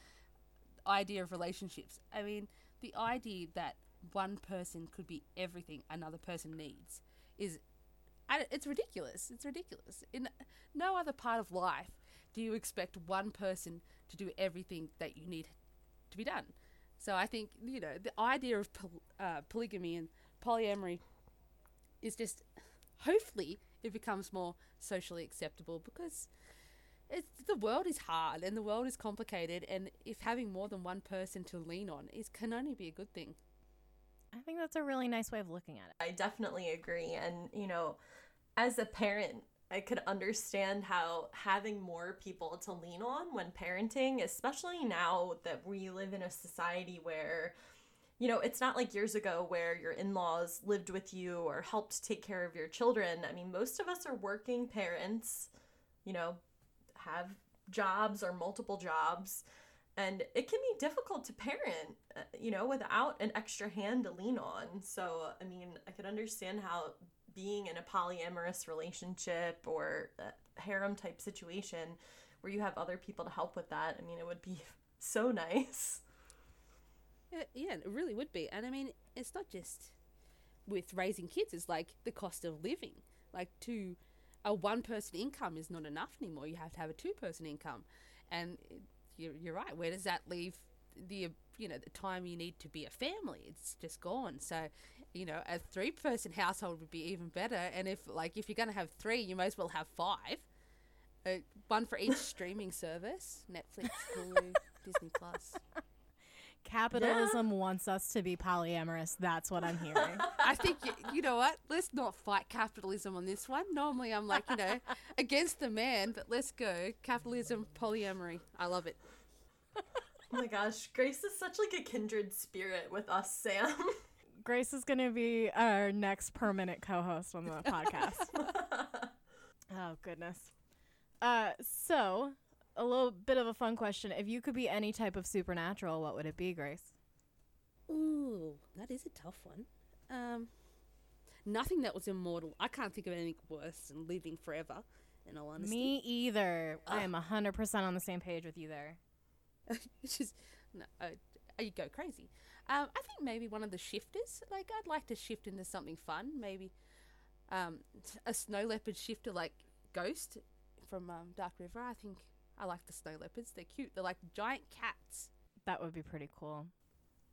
idea of relationships. I mean, the idea that one person could be everything another person needs is it's ridiculous. It's ridiculous. In no other part of life do you expect one person to do everything that you need to be done. So I think you know the idea of pol- uh, polygamy and polyamory is just hopefully it becomes more socially acceptable because it's, the world is hard and the world is complicated and if having more than one person to lean on is can only be a good thing. I think that's a really nice way of looking at it. I definitely agree. And, you know, as a parent, I could understand how having more people to lean on when parenting, especially now that we live in a society where, you know, it's not like years ago where your in laws lived with you or helped take care of your children. I mean, most of us are working parents, you know, have jobs or multiple jobs. And it can be difficult to parent, uh, you know, without an extra hand to lean on. So, I mean, I could understand how being in a polyamorous relationship or harem type situation where you have other people to help with that, I mean, it would be so nice. Yeah, it really would be. And I mean, it's not just with raising kids, it's like the cost of living. Like, to a one person income is not enough anymore. You have to have a two person income. And you're, you're right. Where does that leave the, you know, the time you need to be a family? It's just gone. So, you know, a three person household would be even better. And if, like, if you're going to have three, you might as well have five. Uh, one for each streaming service Netflix, Hulu, Disney Plus. Capitalism wants us to be polyamorous. That's what I'm hearing. I think you, you know what? Let's not fight capitalism on this one. Normally, I'm like you know against the man, but let's go capitalism, polyamory. I love it. Oh my gosh, Grace is such like a kindred spirit with us, Sam. Grace is going to be our next permanent co-host on the podcast. oh goodness. Uh, so a little bit of a fun question: If you could be any type of supernatural, what would it be, Grace? Ooh, that is a tough one. Um, nothing that was immortal. I can't think of anything worse than living forever. In all honesty, Me either. I Ah. am hundred percent on the same page with you there. it's just no, uh, you go crazy. Um, I think maybe one of the shifters. Like I'd like to shift into something fun. Maybe um, a snow leopard shifter like Ghost from um, Dark River. I think I like the snow leopards. They're cute. They're like giant cats. That would be pretty cool.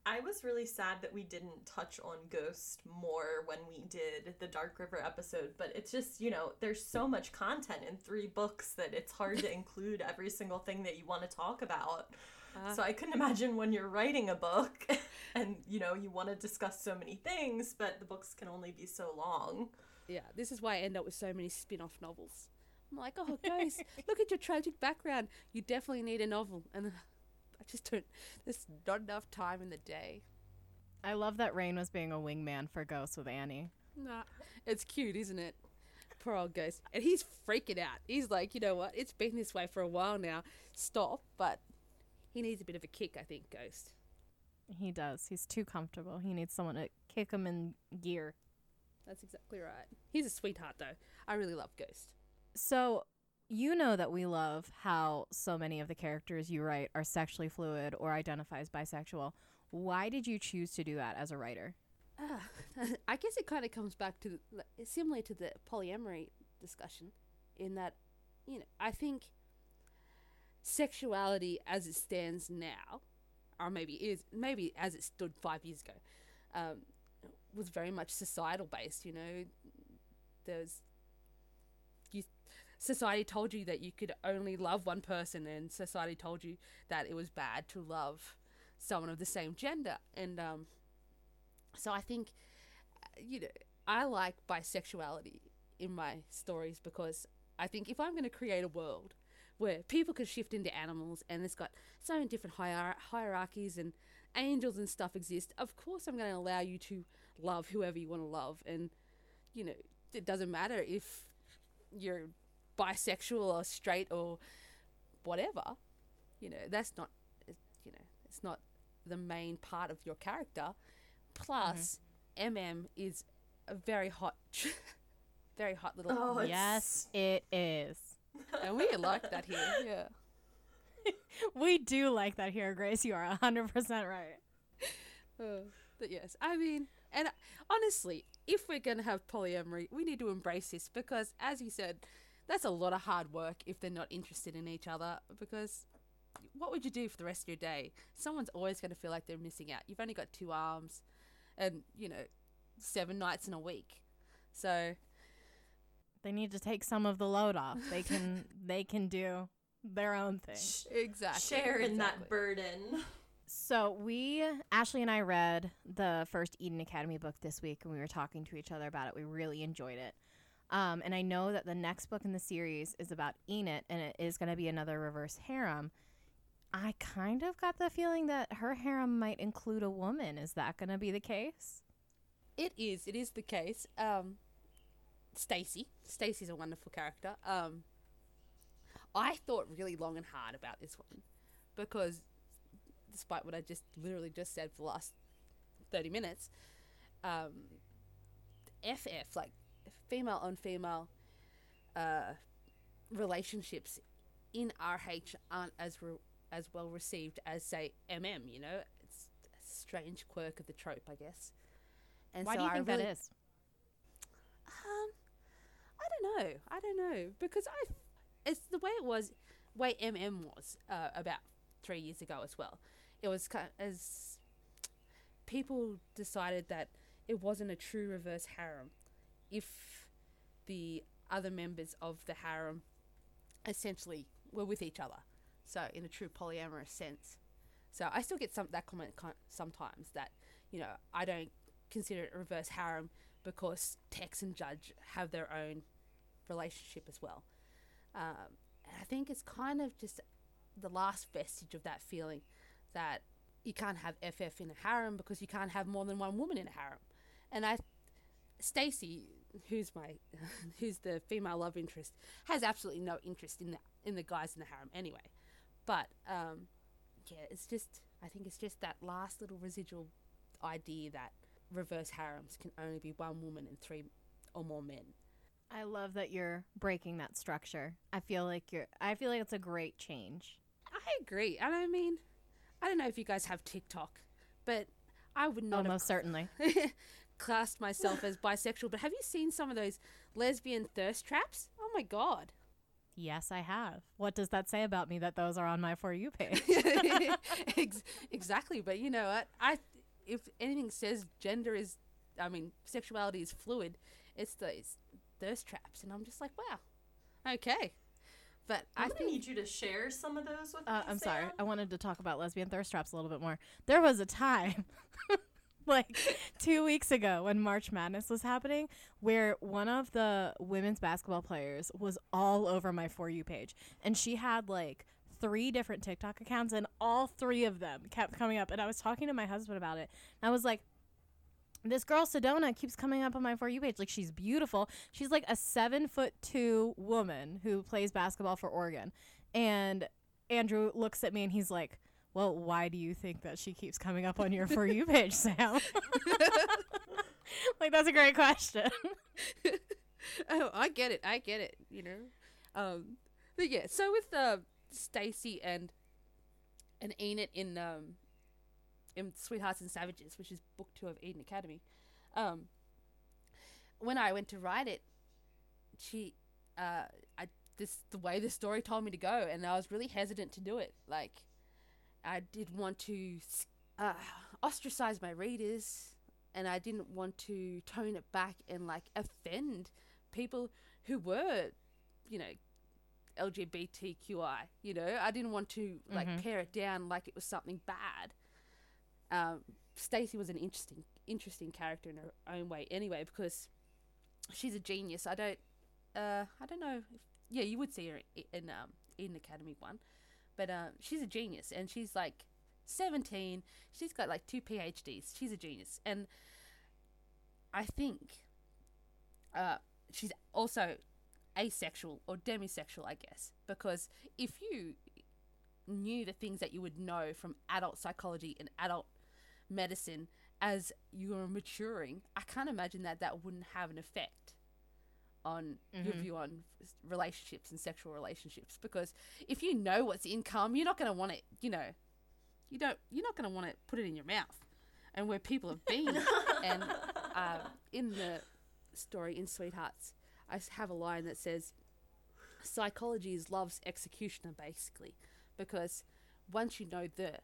I was really sad that we didn't touch on Ghost more when we did the Dark River episode, but it's just, you know, there's so much content in three books that it's hard to include every single thing that you want to talk about. Uh, So I couldn't imagine when you're writing a book and, you know, you want to discuss so many things, but the books can only be so long. yeah, this is why I end up with so many spin-off novels. I'm like, oh, Ghost, look at your tragic background. You definitely need a novel, and I just don't. There's not enough time in the day. I love that Rain was being a wingman for Ghost with Annie. Nah, it's cute, isn't it? Poor old ghost, and he's freaking out. He's like, you know what? It's been this way for a while now. Stop, but he needs a bit of a kick, I think. Ghost. He does. He's too comfortable. He needs someone to kick him in gear. That's exactly right. He's a sweetheart, though. I really love Ghost. So, you know that we love how so many of the characters you write are sexually fluid or identify as bisexual. Why did you choose to do that as a writer? Ah, I guess it kind of comes back to similar to the polyamory discussion in that, you know, I think sexuality as it stands now, or maybe is maybe as it stood five years ago, um, was very much societal based. You know, there's society told you that you could only love one person, and society told you that it was bad to love someone of the same gender, and um, so I think, uh, you know, I like bisexuality in my stories because I think if I'm going to create a world where people can shift into animals and it's got so many different hier- hierarchies and angels and stuff exist, of course I'm going to allow you to love whoever you want to love. And, you know, it doesn't matter if you're bisexual or straight or whatever. You know, that's not, you know, it's not the main part of your character. Plus, MM is a very hot, very hot little. Oh, Yes, it is. and we like that here. Yeah. We do like that here, Grace. You are 100% right. Uh, but yes, I mean, and honestly, if we're gonna have polyamory, we need to embrace this because, as you said, that's a lot of hard work if they're not interested in each other. Because what would you do for the rest of your day? Someone's always going to feel like they're missing out. You've only got two arms, and you know, seven nights in a week. So They need to take some of the load off. They can they can do their own thing. Sh- exactly, Sharing that exactly. burden. So we Ashley and I read the first Eden Academy book this week and we were talking to each other about it. We really enjoyed it. Um, and I know that the next book in the series is about Enid and it is going to be another reverse harem. I kind of got the feeling that her harem might include a woman. Is that going to be the case? It is. It is the case. Um, Stacy. Stacy's a wonderful character. Um, I thought really long and hard about this one because, despite what I just literally just said for the last thirty minutes, um, FF like female on female uh, relationships in RH aren't as re- as well received as say MM. You know, it's a strange quirk of the trope, I guess. And Why so do you I think really, that is? Um, I don't know. I don't know because I, it's the way it was, way MM was uh, about three years ago as well. It was kind as people decided that it wasn't a true reverse harem if the other members of the harem essentially were with each other. So in a true polyamorous sense. So I still get some that comment sometimes that you know I don't consider it a reverse harem because Tex and Judge have their own relationship as well. Um, and I think it's kind of just the last vestige of that feeling that you can't have FF in a harem because you can't have more than one woman in a harem. And I, Stacy, who's my, who's the female love interest, has absolutely no interest in the in the guys in the harem anyway. But um, yeah, it's just I think it's just that last little residual idea that reverse harems can only be one woman and three or more men. I love that you're breaking that structure. I feel like you're I feel like it's a great change. I agree, and I mean, I don't know if you guys have TikTok, but I would not have Almost certainly. classed myself as bisexual. But have you seen some of those lesbian thirst traps? Oh my god! Yes, I have. What does that say about me that those are on my For You page? Exactly, but you know what? I if anything says gender is, I mean, sexuality is fluid, it's those thirst traps, and I'm just like, wow, okay. But I'm I gonna think need you to share some of those with Uh, me. I'm sorry. I wanted to talk about lesbian thirst traps a little bit more. There was a time, like two weeks ago, when March Madness was happening, where one of the women's basketball players was all over my For You page. And she had like three different TikTok accounts, and all three of them kept coming up. And I was talking to my husband about it. And I was like, this girl Sedona keeps coming up on my for you page. Like she's beautiful. She's like a seven foot two woman who plays basketball for Oregon. And Andrew looks at me and he's like, Well, why do you think that she keeps coming up on your for you page, Sam? like that's a great question. oh, I get it. I get it. You know, um, but yeah. So with uh, Stacy and and Enid in um in Sweethearts and Savages, which is book two of Eden Academy, um, when I went to write it, she uh, I this the way the story told me to go, and I was really hesitant to do it. Like, I did want to uh, ostracize my readers, and I didn't want to tone it back and like offend people who were, you know, LGBTQI. You know, I didn't want to like Mhm. pare it down like it was something bad. Um, Stacy was an interesting, interesting character in her own way, anyway, because she's a genius. I don't, uh, I don't know. If, yeah, you would see her in um Eden Academy one, but uh, she's a genius, and she's like seventeen. She's got like two PhDs. She's a genius, and I think, uh, she's also asexual or demisexual, I guess, because if you knew the things that you would know from adult psychology and adult medicine as you are maturing, I can't imagine that that wouldn't have an effect on your Mhm. view on relationships and sexual relationships. Because if you know what's income, you're not going to want it. You know, you don't. You're not going to want to put it in your mouth. And where people have been, and uh, in the story in Sweethearts, I have a line that says, "Psychology is love's executioner," basically, because once you know the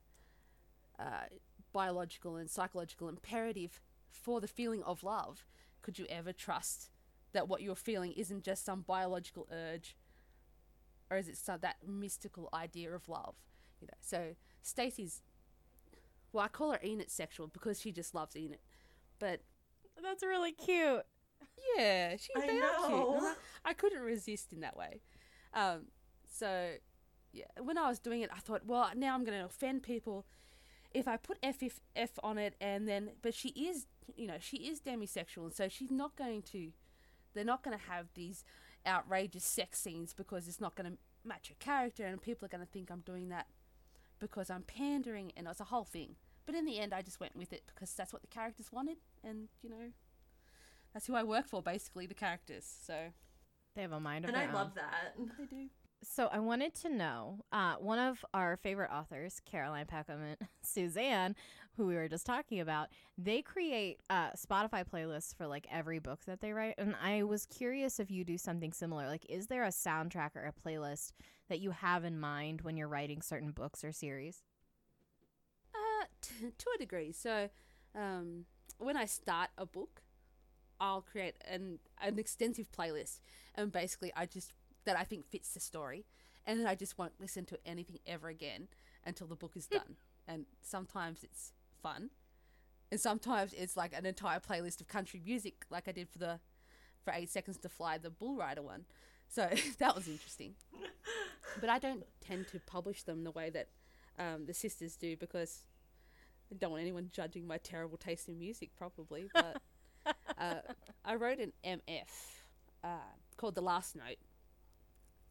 uh, biological and psychological imperative for the feeling of love, could you ever trust that what you're feeling isn't just some biological urge, or is it some, that mystical idea of love? You know, so Stacy's. Well, I call her Enid sexual because she just loves Enid, but That's really cute. yeah, she's I they are cute. know. I, I couldn't resist in that way. Um, so yeah, when I was doing it, I thought, well, now I'm going to offend people if I put F if F on it, and then but she is, you know, she is demisexual, and so she's not going to. They're not going to have these outrageous sex scenes because it's not going to match your character, and people are going to think I'm doing that because I'm pandering, and it's a whole thing. But in the end, I just went with it because that's what the characters wanted, and you know, that's who I work for, basically the characters. So They have a mind of and their I love that. they do. So I wanted to know, uh, one of our favorite authors, Caroline Peckham and Susanne, who we were just talking about, they create uh, Spotify playlists for like every book that they write. And I was curious if you do something similar. Like, is there a soundtrack or a playlist that you have in mind when you're writing certain books or series? Uh, t- to a degree. So, um, when I start a book, I'll create an an extensive playlist, and basically, I just that I think fits the story, and then I just won't listen to anything ever again until the book is done. and sometimes it's fun, and sometimes it's like an entire playlist of country music, like I did for the for Eight Seconds to Fly, the Bull Rider one. So that was interesting. but I don't tend to publish them the way that um, the sisters do because I don't want anyone judging my terrible taste in music, probably. But uh, I wrote an MF uh, called The Last Note.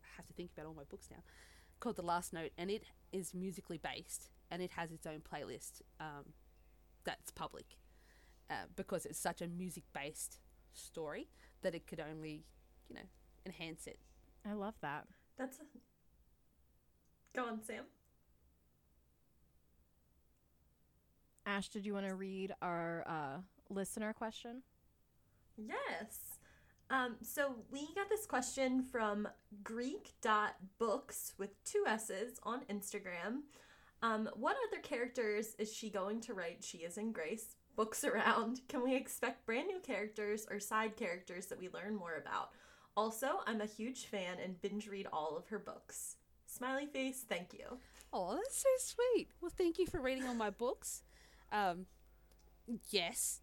I have to think about all my books now. Called The Last Note, and it is musically based, and it has its own playlist um, that's public uh, because it's such a music based story that it could only, you know, enhance it. I love that. That's a... Go on, Sam. Ash, did you want to read our uh, listener question? Yes. Um, so we got this question from Greek.books with two S's on Instagram. Um, what other characters is she going to write? She is in Grace. Books around. Can we expect brand new characters or side characters that we learn more about? Also, I'm a huge fan and binge read all of her books. Smiley face, thank you. Oh, that's so sweet. Well, thank you for reading all my books. Um, yes.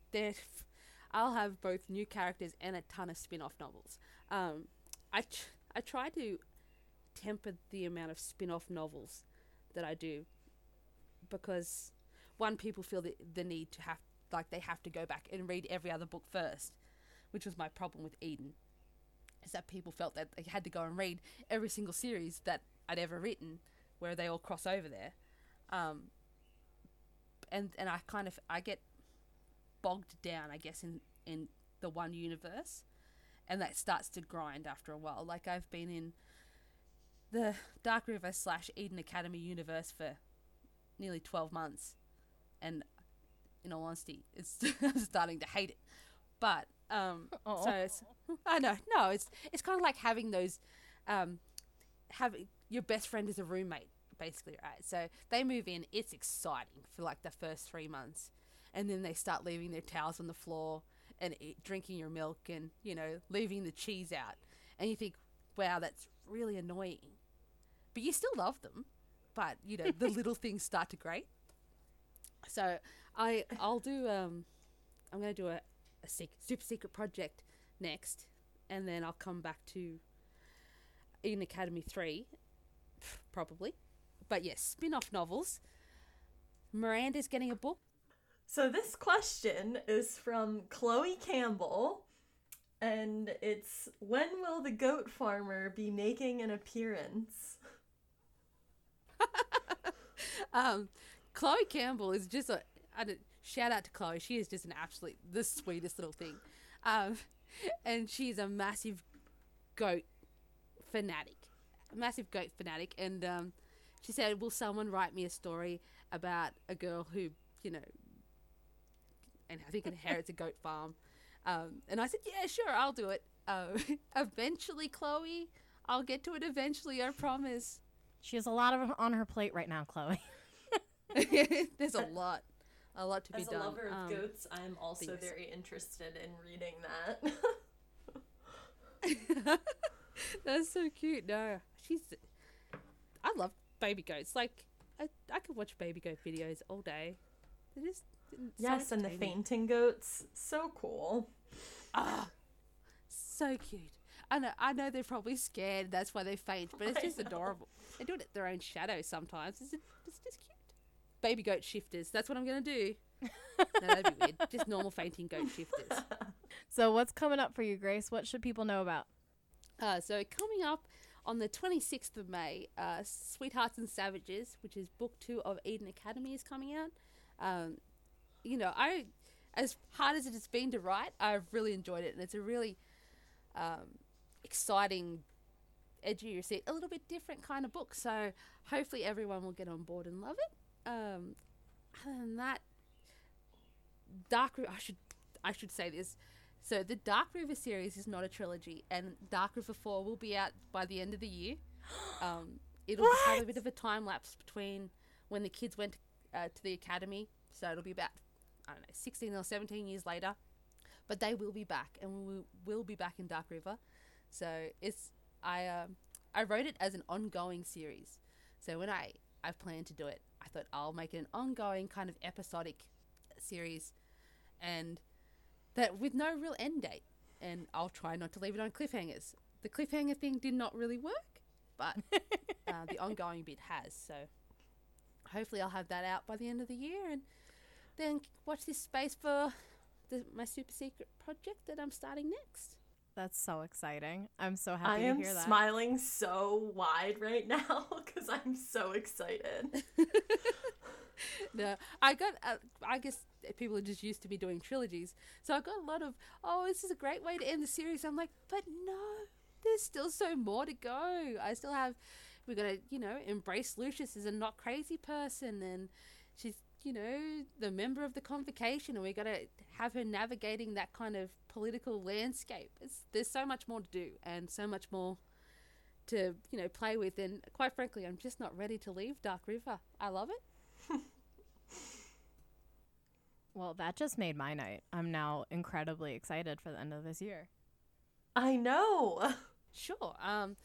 I'll have both new characters and a ton of spin-off novels. Um, I tr- I try to temper the amount of spin-off novels that I do because one people feel the, the need to have like they have to go back and read every other book first, which was my problem with Eden. Is that people felt that they had to go and read every single series that I'd ever written where they all cross over there. Um, and and I kind of I get bogged down, I guess, in in the one universe, and that starts to grind after a while. Like I've been in the Dark River slash Eden Academy universe for nearly twelve months, and in all honesty, it's I'm starting to hate it. But Um, Aw. so it's, I know, no, it's it's kind of like having those, um, having your best friend as a roommate, basically, right? So they move in. It's exciting for like the first three months, and then they start leaving their towels on the floor and eat, drinking your milk, and you know, leaving the cheese out, and you think, wow, that's really annoying, but you still love them, but you know, the little things start to grate. So I I'll do um I'm gonna do a, a sec- super secret project next, and then I'll come back to Eden Academy three, probably. But yes, spin off novels. Miranda's getting a book. So this question is from Chloe Campbell, and it's when will the goat farmer be making an appearance? Um, Chloe Campbell is just a shout out to Chloe. She is just an absolute the sweetest little thing, um, and she's a massive goat fanatic, a massive goat fanatic. And um, she said, "Will someone write me a story about a girl who, you know, and I think inherits a goat farm?" Um, and I said, "Yeah, sure, I'll do it." Uh, eventually, Chloe, I'll get to it eventually. I promise. She has a lot of on her plate right now, Chloe. There's a lot, a lot to be done. As a done. lover of Um, goats, I'm also yes. very interested in reading that. That's so cute. No, she's. I love baby goats. Like, I, I could watch baby goat videos all day. They're just so yes, and the fainting goats, so cool. Ah, so cute. I know. I know they're probably scared. That's why they faint. But it's just adorable. They do it at their own shadow sometimes. It's, it's just cute. Baby goat shifters. That's what I'm gonna do. no, that'd be weird. Just normal fainting goat shifters. So what's coming up for you, Grace? What should people know about? Uh, so coming up on the 26th of May, uh, Sweethearts and Savages, which is book two of Eden Academy, is coming out. Um, you know, I, as hard as it has been to write, I've really enjoyed it, and it's a really um, exciting, edgy your seat, a little bit different kind of book. So hopefully everyone will get on board and love it. Um, other than that, Dark. River. I should I should say this. So the Dark River series is not a trilogy, and Dark River Four will be out by the end of the year. Um, it'll have a bit of a time lapse between when the kids went uh, to the academy, so it'll be about I don't know, sixteen or seventeen years later. But they will be back, and we will be back in Dark River. So it's I um, I wrote it as an ongoing series. So when I I planned to do it, I thought I'll make it an ongoing kind of episodic series, and that with no real end date. And I'll try not to leave it on cliffhangers. The cliffhanger thing did not really work, but uh, the ongoing bit has. So hopefully I'll have that out by the end of the year, and then watch this space for the, my super secret project that I'm starting next. That's so exciting. I'm so happy I happy am to hear that. smiling so wide right now because I'm so excited. no, I got. Uh, I guess people are just used to me doing trilogies, so I got a lot of. Oh, this is a great way to end the series. I'm like, but no, there's still so more to go. I still have. We gotta, you know, embrace Lucius as a not crazy person, and she's, you know, the member of the convocation, and we gotta have her navigating that kind of political landscape. It's there's so much more to do, and so much more to you know play with and quite frankly i'm just not ready to leave dark river i love it Well, that just made my night. I'm now incredibly excited for the end of this year. I know. Sure. Um,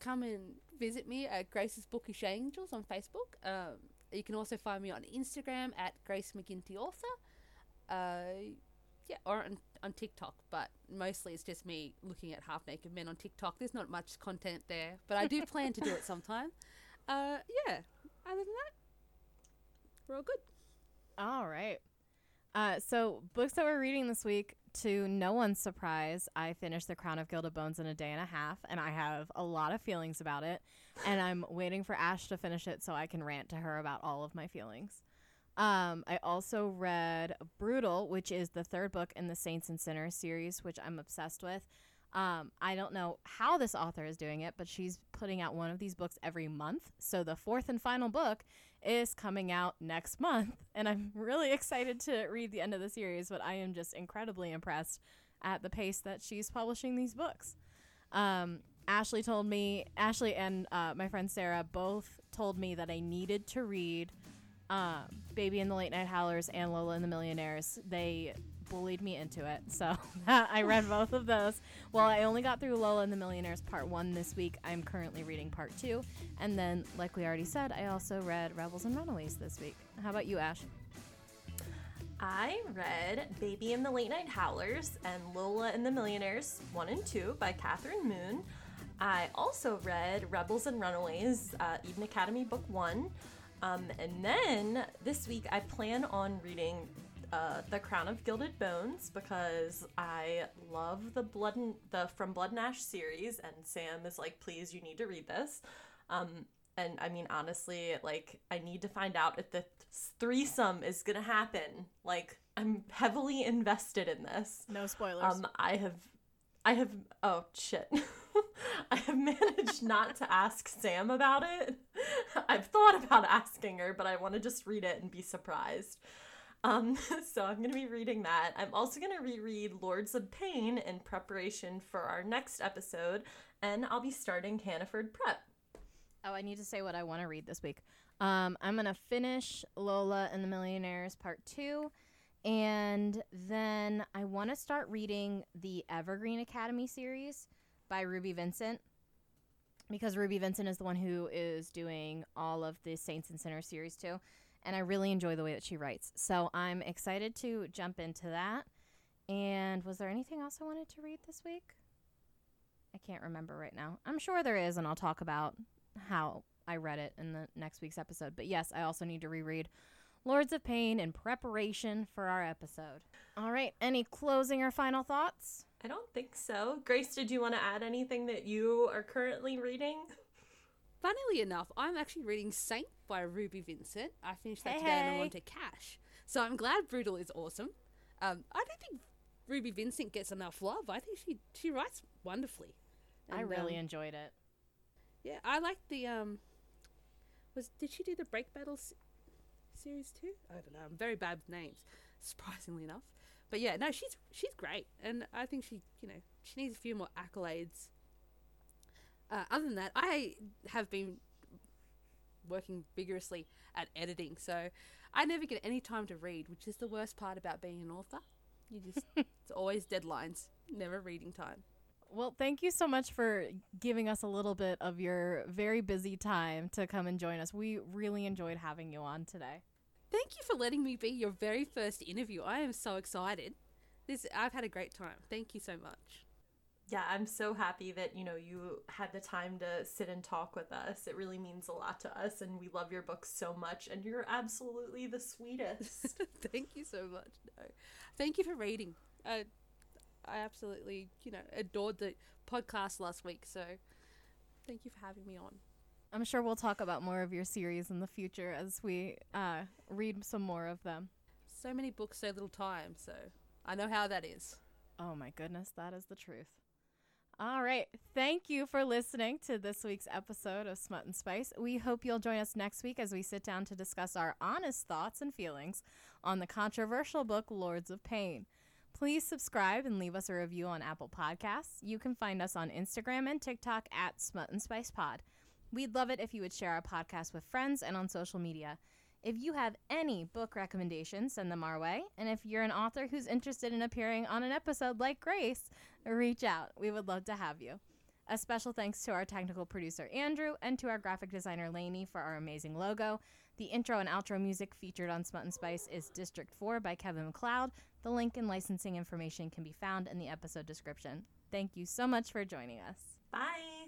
come and visit me at Grace's Bookish Angels on Facebook. Um, you can also find me on Instagram at Grace McGinty Author. Uh, yeah, or on, on TikTok, but mostly it's just me looking at half naked men on TikTok. There's not much content there, but I do plan to do it sometime. Uh, yeah. Other than that, we're all good. All right. Uh, so books that we're reading this week. To no one's surprise, I finished The Crown of Gilded Bones in a day and a half, and I have a lot of feelings about it. And I'm waiting for Ash to finish it so I can rant to her about all of my feelings. Um, I also read Brutal, which is the third book in the Saints and Sinners series, which I'm obsessed with. Um, I don't know how this author is doing it, but she's putting out one of these books every month. So the fourth and final book is coming out next month, and I'm really excited to read the end of the series. But I am just incredibly impressed at the pace that she's publishing these books. Um, Ashley told me, Ashley and uh, my friend Sarah both told me that I needed to read uh, Baby and the Late Night Howlers and Lola and the Millionaires. They bullied me into it. So I read both of those. Well, I only got through Lola and the Millionaires part one this week. I'm currently reading part two. And then, like we already said, I also read Rebels and Runaways this week. How about you, Ash? I read Baby and the Late Night Howlers and Lola and the Millionaires 1 and 2 by Kathryn Moon. I also read Rebels and Runaways, uh, Eden Academy Book 1. Um, and then this week I plan on reading uh, The Crown of Gilded Bones because I love the Blood and the From Blood and Ash series, and Sam is like, please, you need to read this. Um, and I mean, honestly, like, I need to find out if the threesome is gonna happen. Like, I'm heavily invested in this. No spoilers. Um, I have, I have, oh shit. I have managed not to ask Sam about it. I've thought about asking her, but I want to just read it and be surprised. Um, so I'm going to be reading that. I'm also going to reread Lords of Pain in preparation for our next episode, and I'll be starting Hannaford Prep. Oh, I need to say what I want to read this week. Um, I'm gonna finish Lola and the Millionaires Part Two, and then I want to start reading the Evergreen Academy series by Ruby Vincent because Ruby Vincent is the one who is doing all of the Saints and Sinners series too, and I really enjoy the way that she writes. So I'm excited to jump into that. And was there anything else I wanted to read this week? I can't remember right now. I'm sure there is, and I'll talk about how I read it in the next week's episode. But yes, I also need to reread Lords of Pain in preparation for our episode. All right, any closing or final thoughts? I don't think so. Grace, did you want to add anything that you are currently reading? Funnily enough, I'm actually reading Saint by Ruby Vincent. I finished that Hey, today and I'm on to Cash. So I'm glad Brutal is awesome. Um, I don't think Ruby Vincent gets enough love. I think she she writes wonderfully. I really um, enjoyed it. yeah, I like the um. Was did she do the Break Battles series too? I don't know. I'm very bad with names, surprisingly enough. But yeah, no, she's she's great, and I think she you know she needs a few more accolades. Uh, other than that, I have been working vigorously at editing, so I never get any time to read, which is the worst part about being an author. You just it's always deadlines, never reading time. Well, thank you so much for giving us a little bit of your very busy time to come and join us. We really enjoyed having you on today. Thank you for letting me be your very first interview. I am so excited. This I've had a great time. Thank you so much. Yeah, I'm so happy that, you know, you had the time to sit and talk with us. It really means a lot to us and we love your books so much and you're absolutely the sweetest. Thank you so much. No. Thank you for reading. I I absolutely, you know, adored the podcast last week, so thank you for having me on. I'm sure we'll talk about more of your series in the future as we uh, read some more of them. So many books, so little time, so I know how that is. Oh my goodness, that is the truth. All right. Thank you for listening to this week's episode of Smut and Spice. We hope you'll join us next week as we sit down to discuss our honest thoughts and feelings on the controversial book Lords of Pain. Please subscribe and leave us a review on Apple Podcasts. You can find us on Instagram and TikTok at Smut and Spice Pod. We'd love it if you would share our podcast with friends and on social media. If you have any book recommendations, send them our way. And if you're an author who's interested in appearing on an episode like Grace, reach out. We would love to have you. A special thanks to our technical producer Andrew and to our graphic designer Lainey for our amazing logo. The intro and outro music featured on Smut and Spice is District 4 by Kevin MacLeod. The link and licensing information can be found in the episode description. Thank you so much for joining us. Bye.